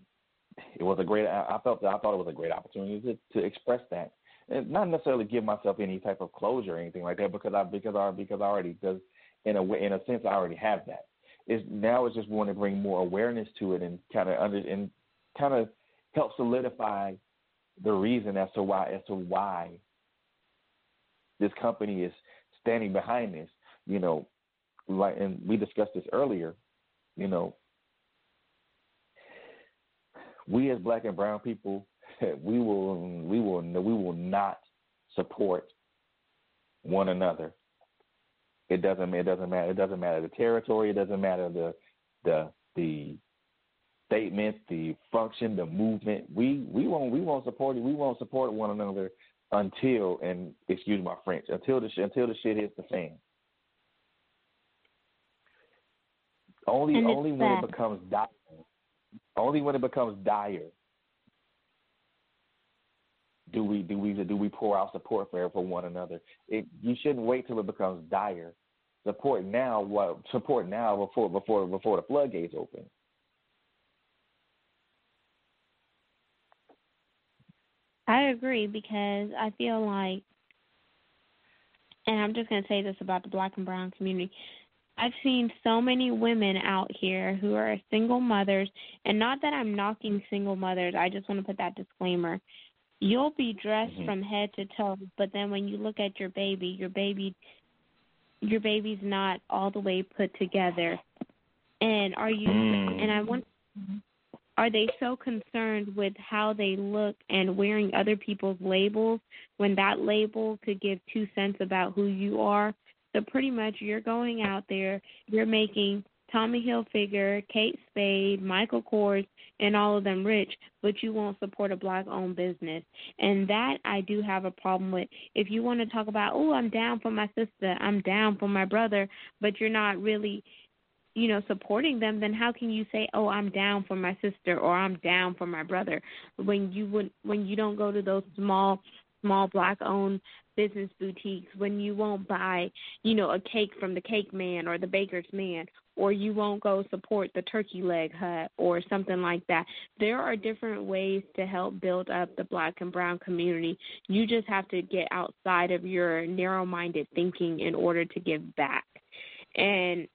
it was a great. I felt that I thought it was a great opportunity to, to express that, and not necessarily give myself any type of closure or anything like that because I because I because I already because in a way in a sense I already have that. Is now it's just want to bring more awareness to it and kind of under and kind of help solidify the reason as to why as to why this company is standing behind this. You know, like and we discussed this earlier. You know, we as black and brown people, we will we will we will not support one another. It doesn't it doesn't matter it doesn't matter the territory, it doesn't matter the the the statement, the function, the movement. We we won't we won't support it. We won't support one another until and excuse my French until the until the shit hits the fan. Only And only when it becomes dire. Only when it becomes dire do we do we do we pour out support for for one another. It you shouldn't wait till it becomes dire. Support now what support now before before before the floodgates open. I agree because I feel like, and I'm just going to say this about the black and brown community. I've seen so many women out here who are single mothers, and not that I'm knocking single mothers, I just want to put that disclaimer. You'll be dressed Mhm. from head to toe, but then when you look at your baby, your baby your baby's not all the way put together. And are you Mm. and I want are they so concerned with how they look and wearing other people's labels when that label could give two cents about who you are? So pretty much you're going out there, you're making Tommy Hilfiger, Kate Spade, Michael Kors, and all of them rich, but you won't support a black owned business. And that I do have a problem with. If you want to talk about, oh, I'm down for my sister, I'm down for my brother, but you're not really you know supporting them then how can you say oh i'm down for my sister or i'm down for my brother when you would when you don't go to those small small black owned business boutiques when you won't buy you know a cake from the cake man or the baker's man or you won't go support the turkey leg hut or something like that. There are different ways to help build up the black and brown community. You just have to get outside of your narrow minded thinking in order to give back. And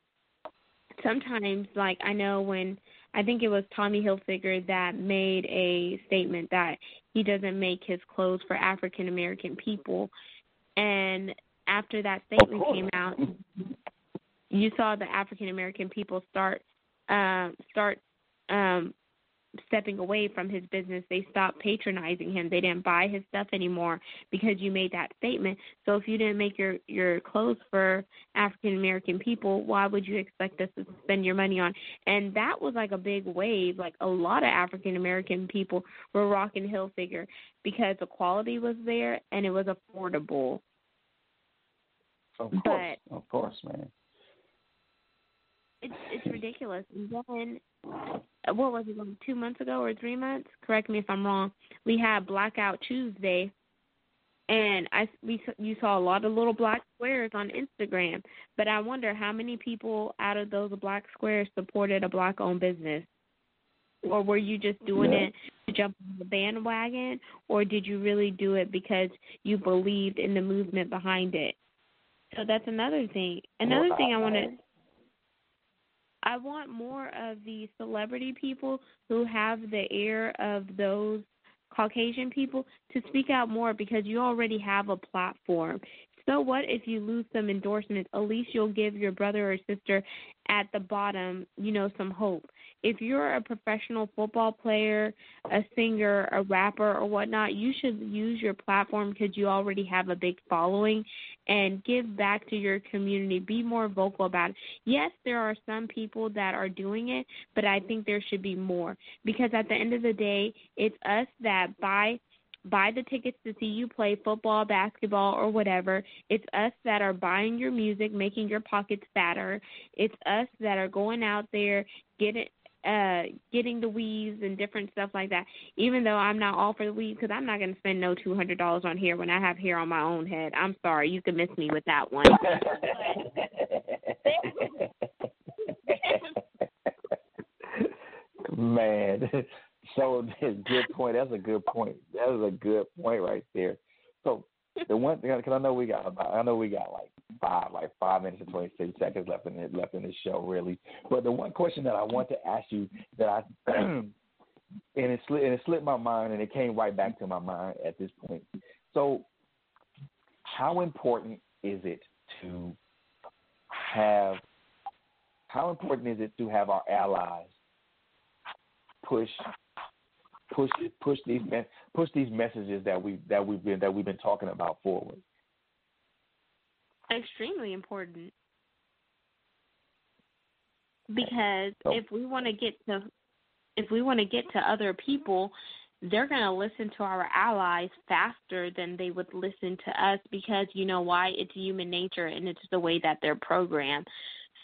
sometimes like I know when I think it was Tommy Hilfiger that made a statement that he doesn't make his clothes for African American people. And after that statement came out you saw the African American people start um start um stepping away from his business. They stopped patronizing him. They didn't buy his stuff anymore because you made that statement. So if you didn't make your your clothes for African American people, why would you expect us to spend your money on? And that was like a big wave. Like a lot of African American people were rocking Hilfiger because the quality was there and it was affordable. Of course, But- of course, man. It's it's ridiculous. And then uh, what was it, like two months ago or three months? Correct me if I'm wrong. We had Blackout Tuesday, and I we you saw a lot of little black squares on Instagram, but I wonder how many people out of those black squares supported a black-owned business, or were you just doing Yeah. it to jump on the bandwagon, or did you really do it because you believed in the movement behind it? So that's another thing. Another thing I want to I want more of the celebrity people who have the ear of those Caucasian people to speak out more because you already have a platform. So what if you lose some endorsements? At least you'll give your brother or sister at the bottom, you know, some hope. If you're a professional football player, a singer, a rapper, or whatnot, you should use your platform because you already have a big following and give back to your community. Be more vocal about it. Yes, there are some people that are doing it, but I think there should be more because at the end of the day, it's us that buy buy the tickets to see you play football, basketball, or whatever. It's us that are buying your music, making your pockets fatter. It's us that are going out there getting uh getting the weaves and different stuff like that. Even though I'm not all for the weave because I'm not going to spend no two hundred dollars on hair when I have hair on my own head. I'm sorry, you can miss me with that one. Man, so good point. That's a good point. That is a good point right there. So the one thing, because I know we got about, I know we got like five, like five minutes and twenty six seconds left in it, left in this show, really. But the one question that I want to ask you that I and it slipped and it slipped my mind and it came right back to my mind at this point. So, how important is it to have? How important is it to have our allies push push push these push these messages that we that we've been that we've been talking about forward. Extremely important. Because So- if we want to get to if we want to get to other people, they're going to listen to our allies faster than they would listen to us because you know why? It's human nature and it's the way that they're programmed.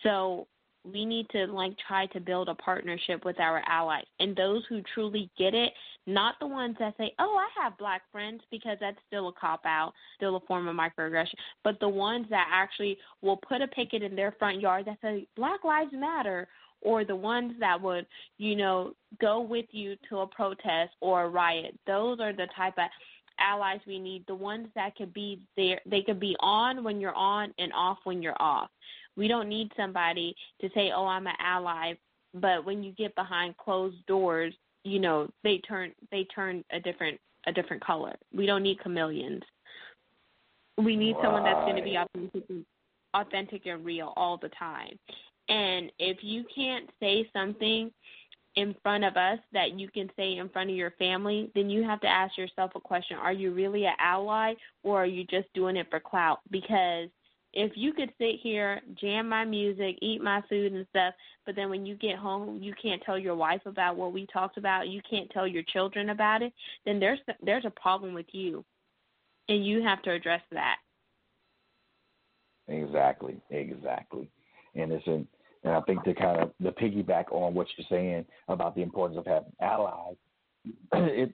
So we need to like try to build a partnership with our allies and those who truly get it, not the ones that say, "Oh, I have black friends," because that's still a cop out, still a form of microaggression, but the ones that actually will put a picket in their front yard that say Black Lives Matter or the ones that would, you know, go with you to a protest or a riot. Those are the type of allies we need. The ones that could be there, they could be on when you're on and off when you're off. We don't need somebody to say, "Oh, I'm an ally," but when you get behind closed doors, you know, they turn they turn a different a different color. We don't need chameleons. We need someone that's going to be Right. authentic, authentic and real all the time. And if you can't say something in front of us that you can say in front of your family, then you have to ask yourself a question. Are you really an ally or are you just doing it for clout? Because if you could sit here, jam my music, eat my food and stuff, but then when you get home you can't tell your wife about what we talked about, you can't tell your children about it, then there's there's a problem with you. And you have to address that. Exactly, exactly. And it's an, and I think to kind of the piggyback on what you're saying about the importance of having allies, it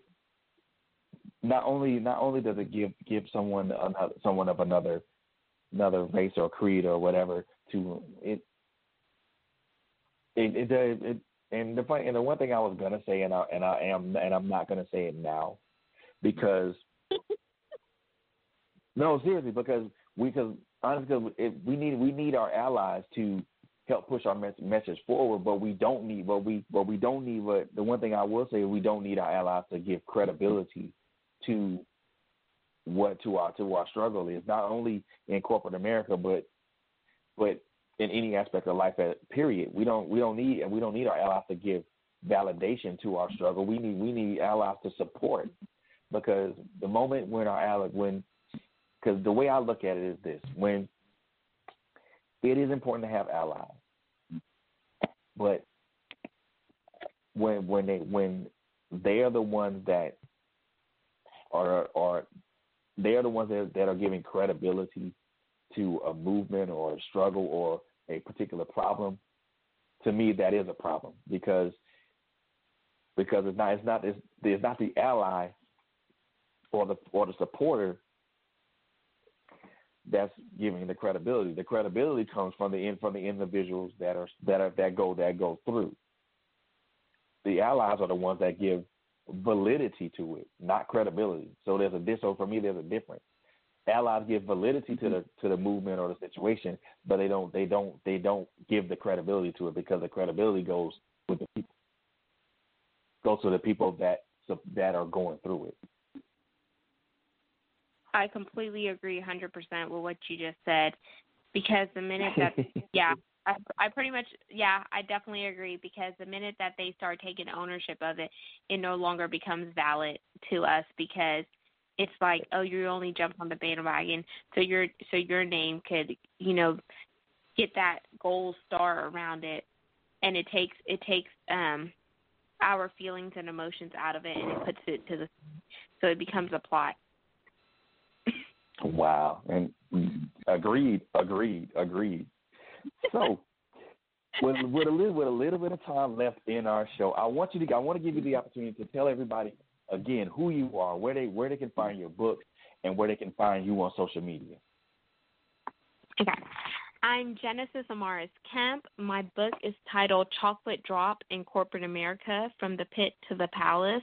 not only not only does it give give someone another someone of another another race or creed or whatever to it it it, does it and the and the one thing I was gonna say and I and I am and I'm not gonna say it now because no seriously because we because honestly because it, we need we need our allies to help push our mes- message forward but we don't need what we what we don't need what the one thing I will say we don't need our allies to give credibility to what to our to our struggle is not only in corporate America but but in any aspect of life at period. We don't we don't need and we don't need our allies to give validation to our struggle. We need we need allies to support. Because the moment when our ally when because the way I look at it is this when it is important to have allies but when when they when they are the ones that are are they are the ones that, that are giving credibility to a movement or a struggle or a particular problem, to me that is a problem because because it's not it's not it's, it's not the ally or the or the supporter that's giving the credibility. The credibility comes from the in from the individuals that are that are that go that go through. The allies are the ones that give validity to it, not credibility. So there's a dis. So for me, there's a difference. Allies give validity to mm-hmm. the to the movement or the situation, but they don't they don't they don't give the credibility to it because the credibility goes with the people, goes to the people that that are going through it. I completely agree 100% with what you just said because the minute that yeah, I I pretty much yeah, I definitely agree because the minute that they start taking ownership of it, it no longer becomes valid to us because it's like, oh, you only jumped on the bandwagon, so your so your name could, you know, get that gold star around it and it takes it takes um our feelings and emotions out of it and it puts it to the so it becomes a plot. Wow. And agreed, agreed, agreed. So with, with a little with a little bit of time left in our show, I want you to I want to give you the opportunity to tell everybody again who you are, where they where they can find your book, and where they can find you on social media. Okay. I'm Genesis Amaris Kemp. My book is titled Chocolate Drop in Corporate America From the Pit to the Palace.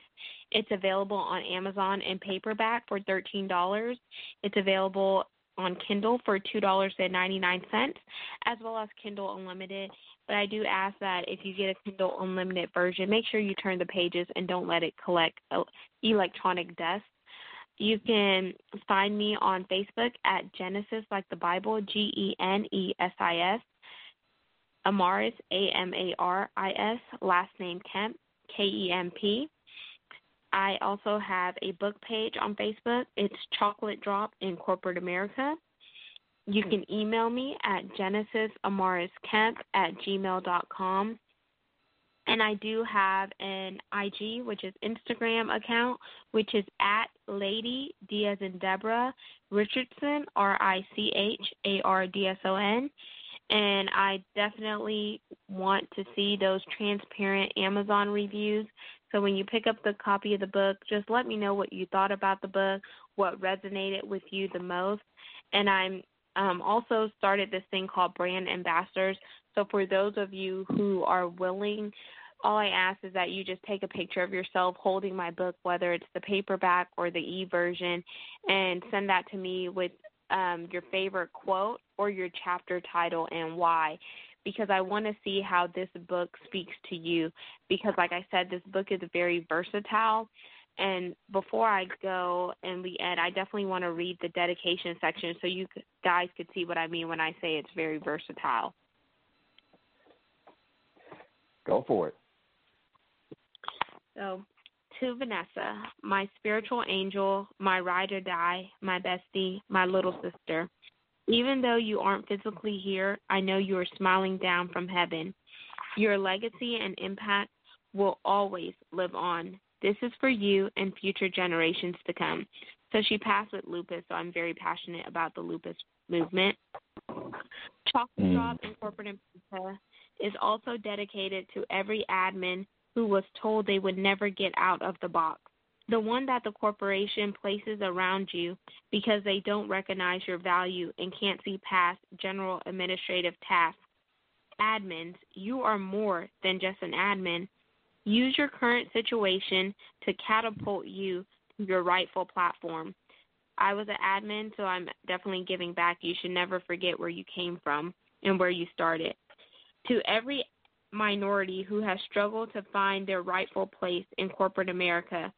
It's available on Amazon in paperback for $13. It's available on Kindle for $2.99 as well as Kindle Unlimited. But I do ask that if you get a Kindle Unlimited version, make sure you turn the pages and don't let it collect electronic dust. You can find me on Facebook at Genesis, like the Bible, G E N E S I S. Amaris, A M A R I S, last name Kemp, K E M P. I also have a book page on Facebook. It's Chocolate Drop in Corporate America. You can email me at genesisamarisKemp at gmail.com. And I do have an IG, which is Instagram account, which is at Lady D as in Deborah Richardson, R I C H A R D S O N. And I definitely want to see those transparent Amazon reviews. So when you pick up the copy of the book, just let me know what you thought about the book, what resonated with you the most. And I'm um, also started this thing called brand ambassadors. So for those of you who are willing, all I ask is that you just take a picture of yourself holding my book, whether it's the paperback or the e version, and send that to me with um, your favorite quote or your chapter title and why. Because I want to see how this book speaks to you. Because, like I said, this book is very versatile. And before I go and we end, I definitely want to read the dedication section so you guys could see what I mean when I say it's very versatile. Go for it. So, to Vanessa, my spiritual angel, my ride or die, my bestie, my little sister. Even though you aren't physically here, I know you are smiling down from heaven. Your legacy and impact will always live on. This is for you and future generations to come. So she passed with lupus, so I'm very passionate about the lupus movement. Chocolate Mm. Drop in Corporate America is also dedicated to every admin who was told they would never get out of the box. The one that the corporation places around you because they don't recognize your value and can't see past general administrative tasks. Admins, you are more than just an admin. Use your current situation to catapult you to your rightful platform. I was an admin, so I'm definitely giving back. You should never forget where you came from and where you started. To every minority who has struggled to find their rightful place in corporate America,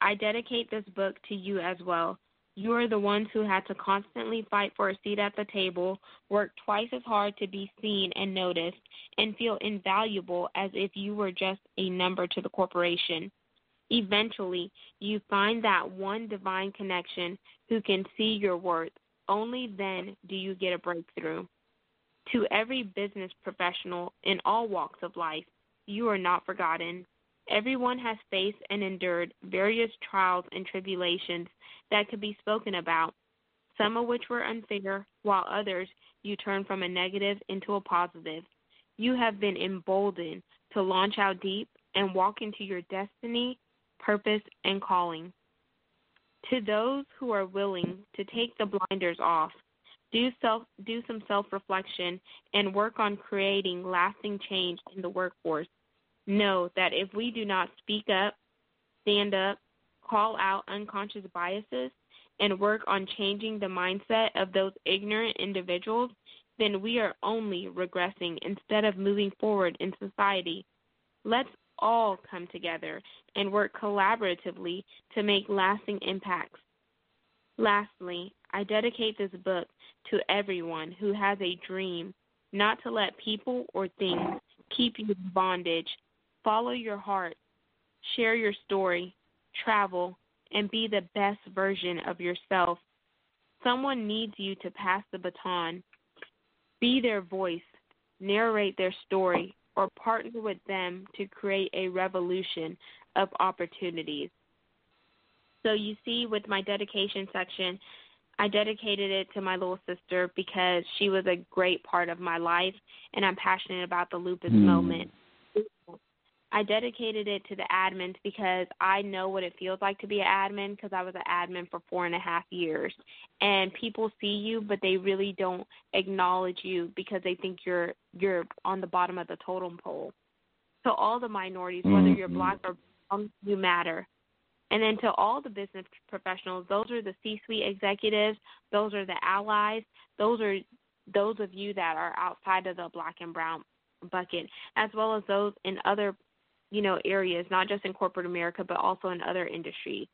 I dedicate this book to you as well. You are the ones who had to constantly fight for a seat at the table, work twice as hard to be seen and noticed, and feel invaluable as if you were just a number to the corporation. Eventually, you find that one divine connection who can see your worth. Only then do you get a breakthrough. To every business professional in all walks of life, you are not forgotten. Everyone has faced and endured various trials and tribulations that could be spoken about, some of which were unfair, while others you turned from a negative into a positive. You have been emboldened to launch out deep and walk into your destiny, purpose, and calling. To those who are willing to take the blinders off, Do self do some self-reflection and work on creating lasting change in the workforce. Know that if we do not speak up, stand up, call out unconscious biases, and work on changing the mindset of those ignorant individuals, then we are only regressing instead of moving forward in society. Let's all come together and work collaboratively to make lasting impacts. Lastly, I dedicate this book to everyone who has a dream not to let people or things keep you in bondage. Follow your heart, share your story, travel, and be the best version of yourself. Someone needs you to pass the baton. Be their voice, narrate their story, or partner with them to create a revolution of opportunities. So, you see, with my dedication section, I dedicated it to my little sister because she was a great part of my life, and I'm passionate about the lupus Hmm. moment. I dedicated it to the admins because I know what it feels like to be an admin because I was an admin for four and a half years. And people see you, but they really don't acknowledge you because they think you're you're on the bottom of the totem pole. So all the minorities, whether you're Mhm. black or brown, you matter. And then to all the business professionals, those are the C-suite executives, those are the allies, those are those of you that are outside of the black and brown bucket, as well as those in other, you know, areas, not just in corporate America, but also in other industries.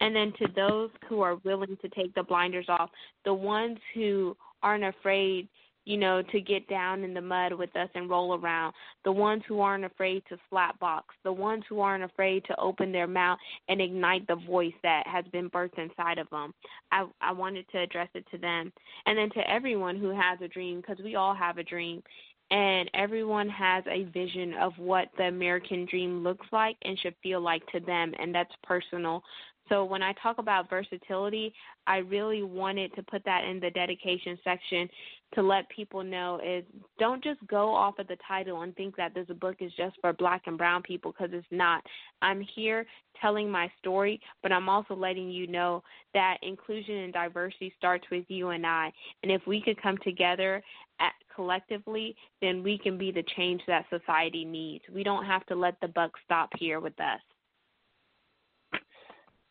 And then to those who are willing to take the blinders off, the ones who aren't afraid, you know, to get down in the mud with us and roll around, the ones who aren't afraid to slap box, the ones who aren't afraid to open their mouth and ignite the voice that has been birthed inside of them. I I wanted to address it to them, and then to everyone who has a dream, because we all have a dream, and everyone has a vision of what the American dream looks like and should feel like to them, and that's personal. So when I talk about versatility, I really wanted to put that in the dedication section to let people know is don't just go off of the title and think that this book is just for black and brown people because it's not. I'm here telling my story, but I'm also letting you know that inclusion and diversity starts with you and I. And if we could come together at, collectively, then we can be the change that society needs. We don't have to let the buck stop here with us.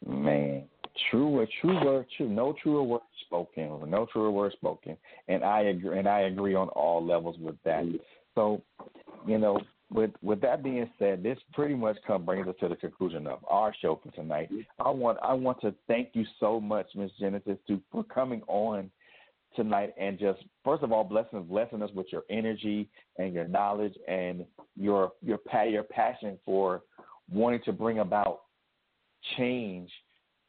Man, true, a true word, true. No truer word spoken. No truer word spoken. And I agree. And I agree on all levels with that. So, you know, with with that being said, this pretty much come brings us to the conclusion of our show for tonight. I want I want to thank you so much, Miss Genesis, to for coming on tonight and just first of all blessing blessing us with your energy and your knowledge and your your your passion for wanting to bring about change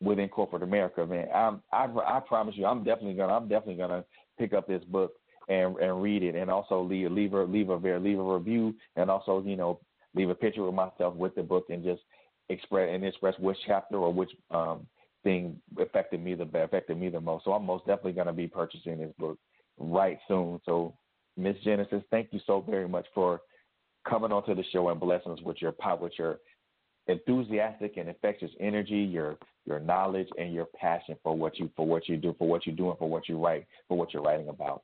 within corporate America, man. I'm, I I promise you, I'm definitely gonna I'm definitely gonna pick up this book and and read it, and also leave leave a leave a leave a review, and also you know leave a picture of myself with the book, and just express and express which chapter or which um thing affected me the affected me the most. So I'm most definitely gonna be purchasing this book right soon. So Miss Genesis, thank you so very much for coming onto the show and blessing us with your with your enthusiastic and infectious energy, your your knowledge and your passion for what you for what you do, for what you do and for what you write, for what you're writing about.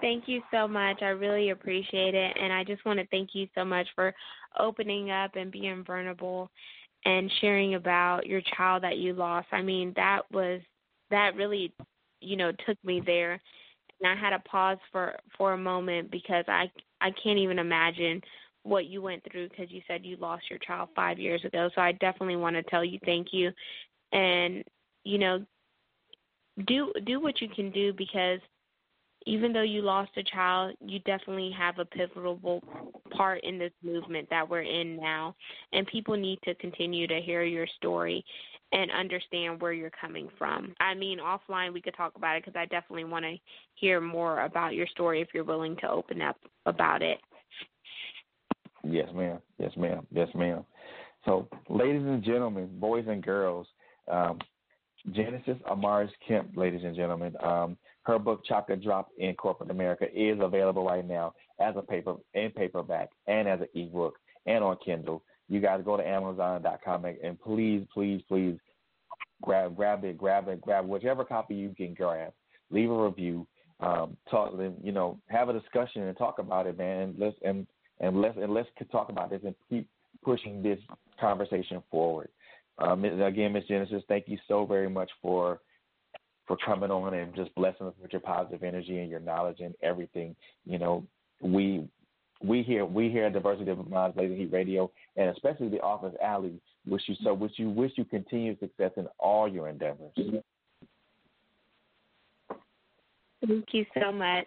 Thank you so much. I really appreciate it. And I just want to thank you so much for opening up and being vulnerable and sharing about your child that you lost. I mean, that was that really, you know, took me there. And I had to pause for for a moment because I I can't even imagine what you went through because you said you lost your child 5 years ago. So I definitely want to tell you thank you and you know do do what you can do because even though you lost a child, you definitely have a pivotal part in this movement that we're in now. And people need to continue to hear your story and understand where you're coming from. I mean, offline we could talk about it because I definitely want to hear more about your story if you're willing to open up about it. Yes, ma'am. Yes, ma'am. Yes, ma'am. So, ladies and gentlemen, boys and girls, um, Genesis Amaris Kemp, ladies and gentlemen, um, her book Chocolate Drop in Corporate America is available right now as a paper and paperback and as an ebook and on Kindle. You guys go to Amazon.com and, please, please, please grab grab it, grab it, grab whichever copy you can grab. Leave a review. Um, talk you know, have a discussion and talk about it, man. And let's and and let's and let's talk about this and keep pushing this conversation forward. Um, again, Miss Genesis, thank you so very much for for coming on and just blessing us with your positive energy and your knowledge and everything. You know, we we here we here at Diversity of Minds Blazing Heat Radio and especially the Authors Alley wish you so wish you wish you continued success in all your endeavors. Thank you so much.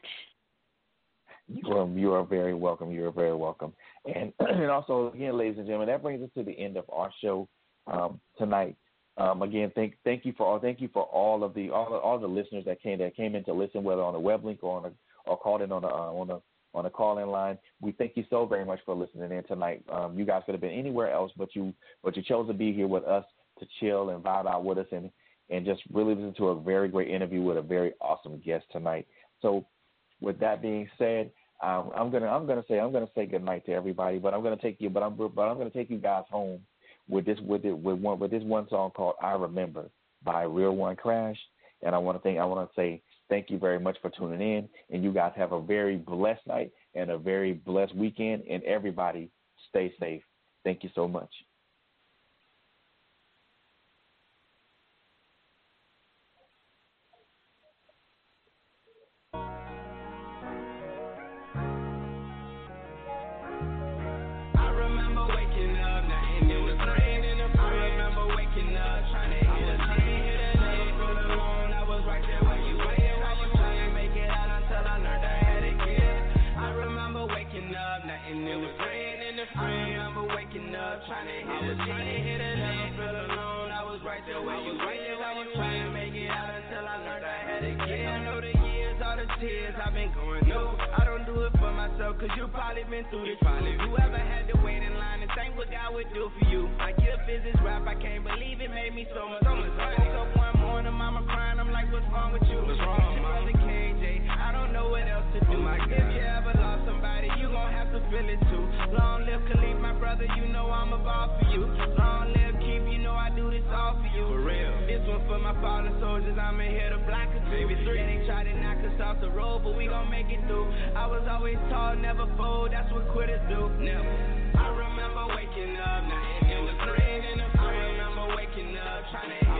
Are, you are very welcome. You are very welcome. And and also again, ladies and gentlemen, that brings us to the end of our show um, tonight. Um, again, thank thank you for all thank you for all of the all all the listeners that came that came in to listen, whether on a web link or on a or called in on the uh, on the on the call in line. We thank you so very much for listening in tonight. Um, you guys could have been anywhere else, but you but you chose to be here with us to chill and vibe out with us and and just really listen to a very great interview with a very awesome guest tonight. So, with that being said, um, I'm gonna I'm gonna say I'm gonna say good night to everybody, but I'm gonna take you but I'm but I'm gonna take you guys home with this with it with one with this one song called I Remember by Real One Crash. And I want to thank I want to say thank you very much for tuning in. And you guys have a very blessed night and a very blessed weekend. And everybody stay safe. Thank you so much. Trying to hit a train, hit a never feel alone. I was right there when you while you trying to make it out until I learned I had. I know the years, all the tears I've been going through. I don't do it for myself, cause you probably been through this. Probably you ever had to wait in line and think what God would do for you. My gift is this rap, I can't believe it made me so much. So much I woke up one morning, mama crying, I'm like, what's wrong with you? What's wrong, mama? KJ, I don't know what else to do. Oh my if to too. Long live Khalif, my brother, you know I'm a ball for you. Long live Keep, you know I do this all for you. For real. This one for my fallen soldiers, I'm in here to block a Baby three. Yeah, they try to knock us off the road, but we gon' make it through. I was always tall, never fold, that's what quitters do. Never. I remember waking up, nothing it was raining. I remember waking up, trying to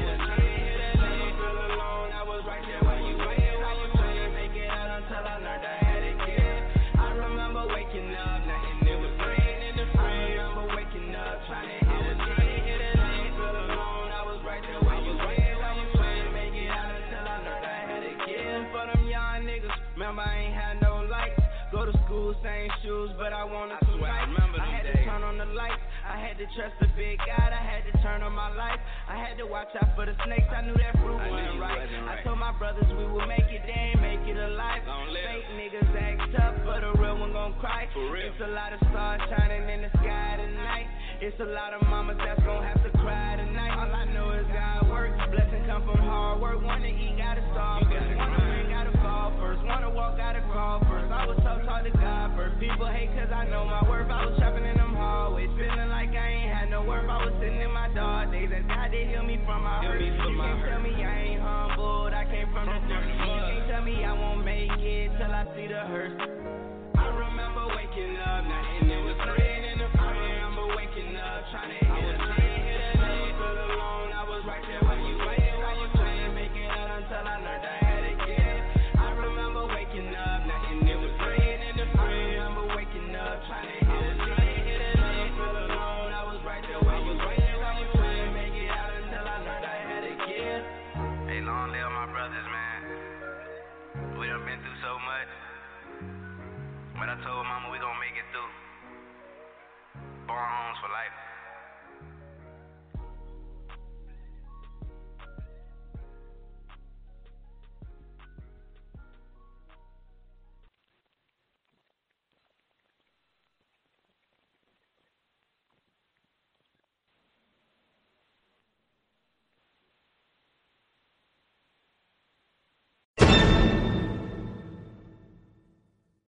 Go same shoes, but I wanted to I remember I had to turn on the lights. I had to trust the big God. I had to turn on my life. I had to watch out for the snakes. I knew that fruit wasn't right. I told my brothers we would make it. They ain't make it alive. Fake niggas act tough, but a real one gon' cry. It's a lot of stars shining in the sky tonight. It's a lot of mamas that's gon' have to cry tonight. All I know is God work. Blessing come from hard work. Wanna eat, gotta starve Wanna walk, gotta crawl first. I was so taught to God first. People hate cause I know my worth. I was trapping in them hallways. Feeling like I ain't had no worth. I was sitting in my dark days. And God did heal me from my hurt. You can't tell me I ain't humbled. I came from the dirt. You can't tell me I won't make it till I see the hurt. I remember waking up, nothing Born for life.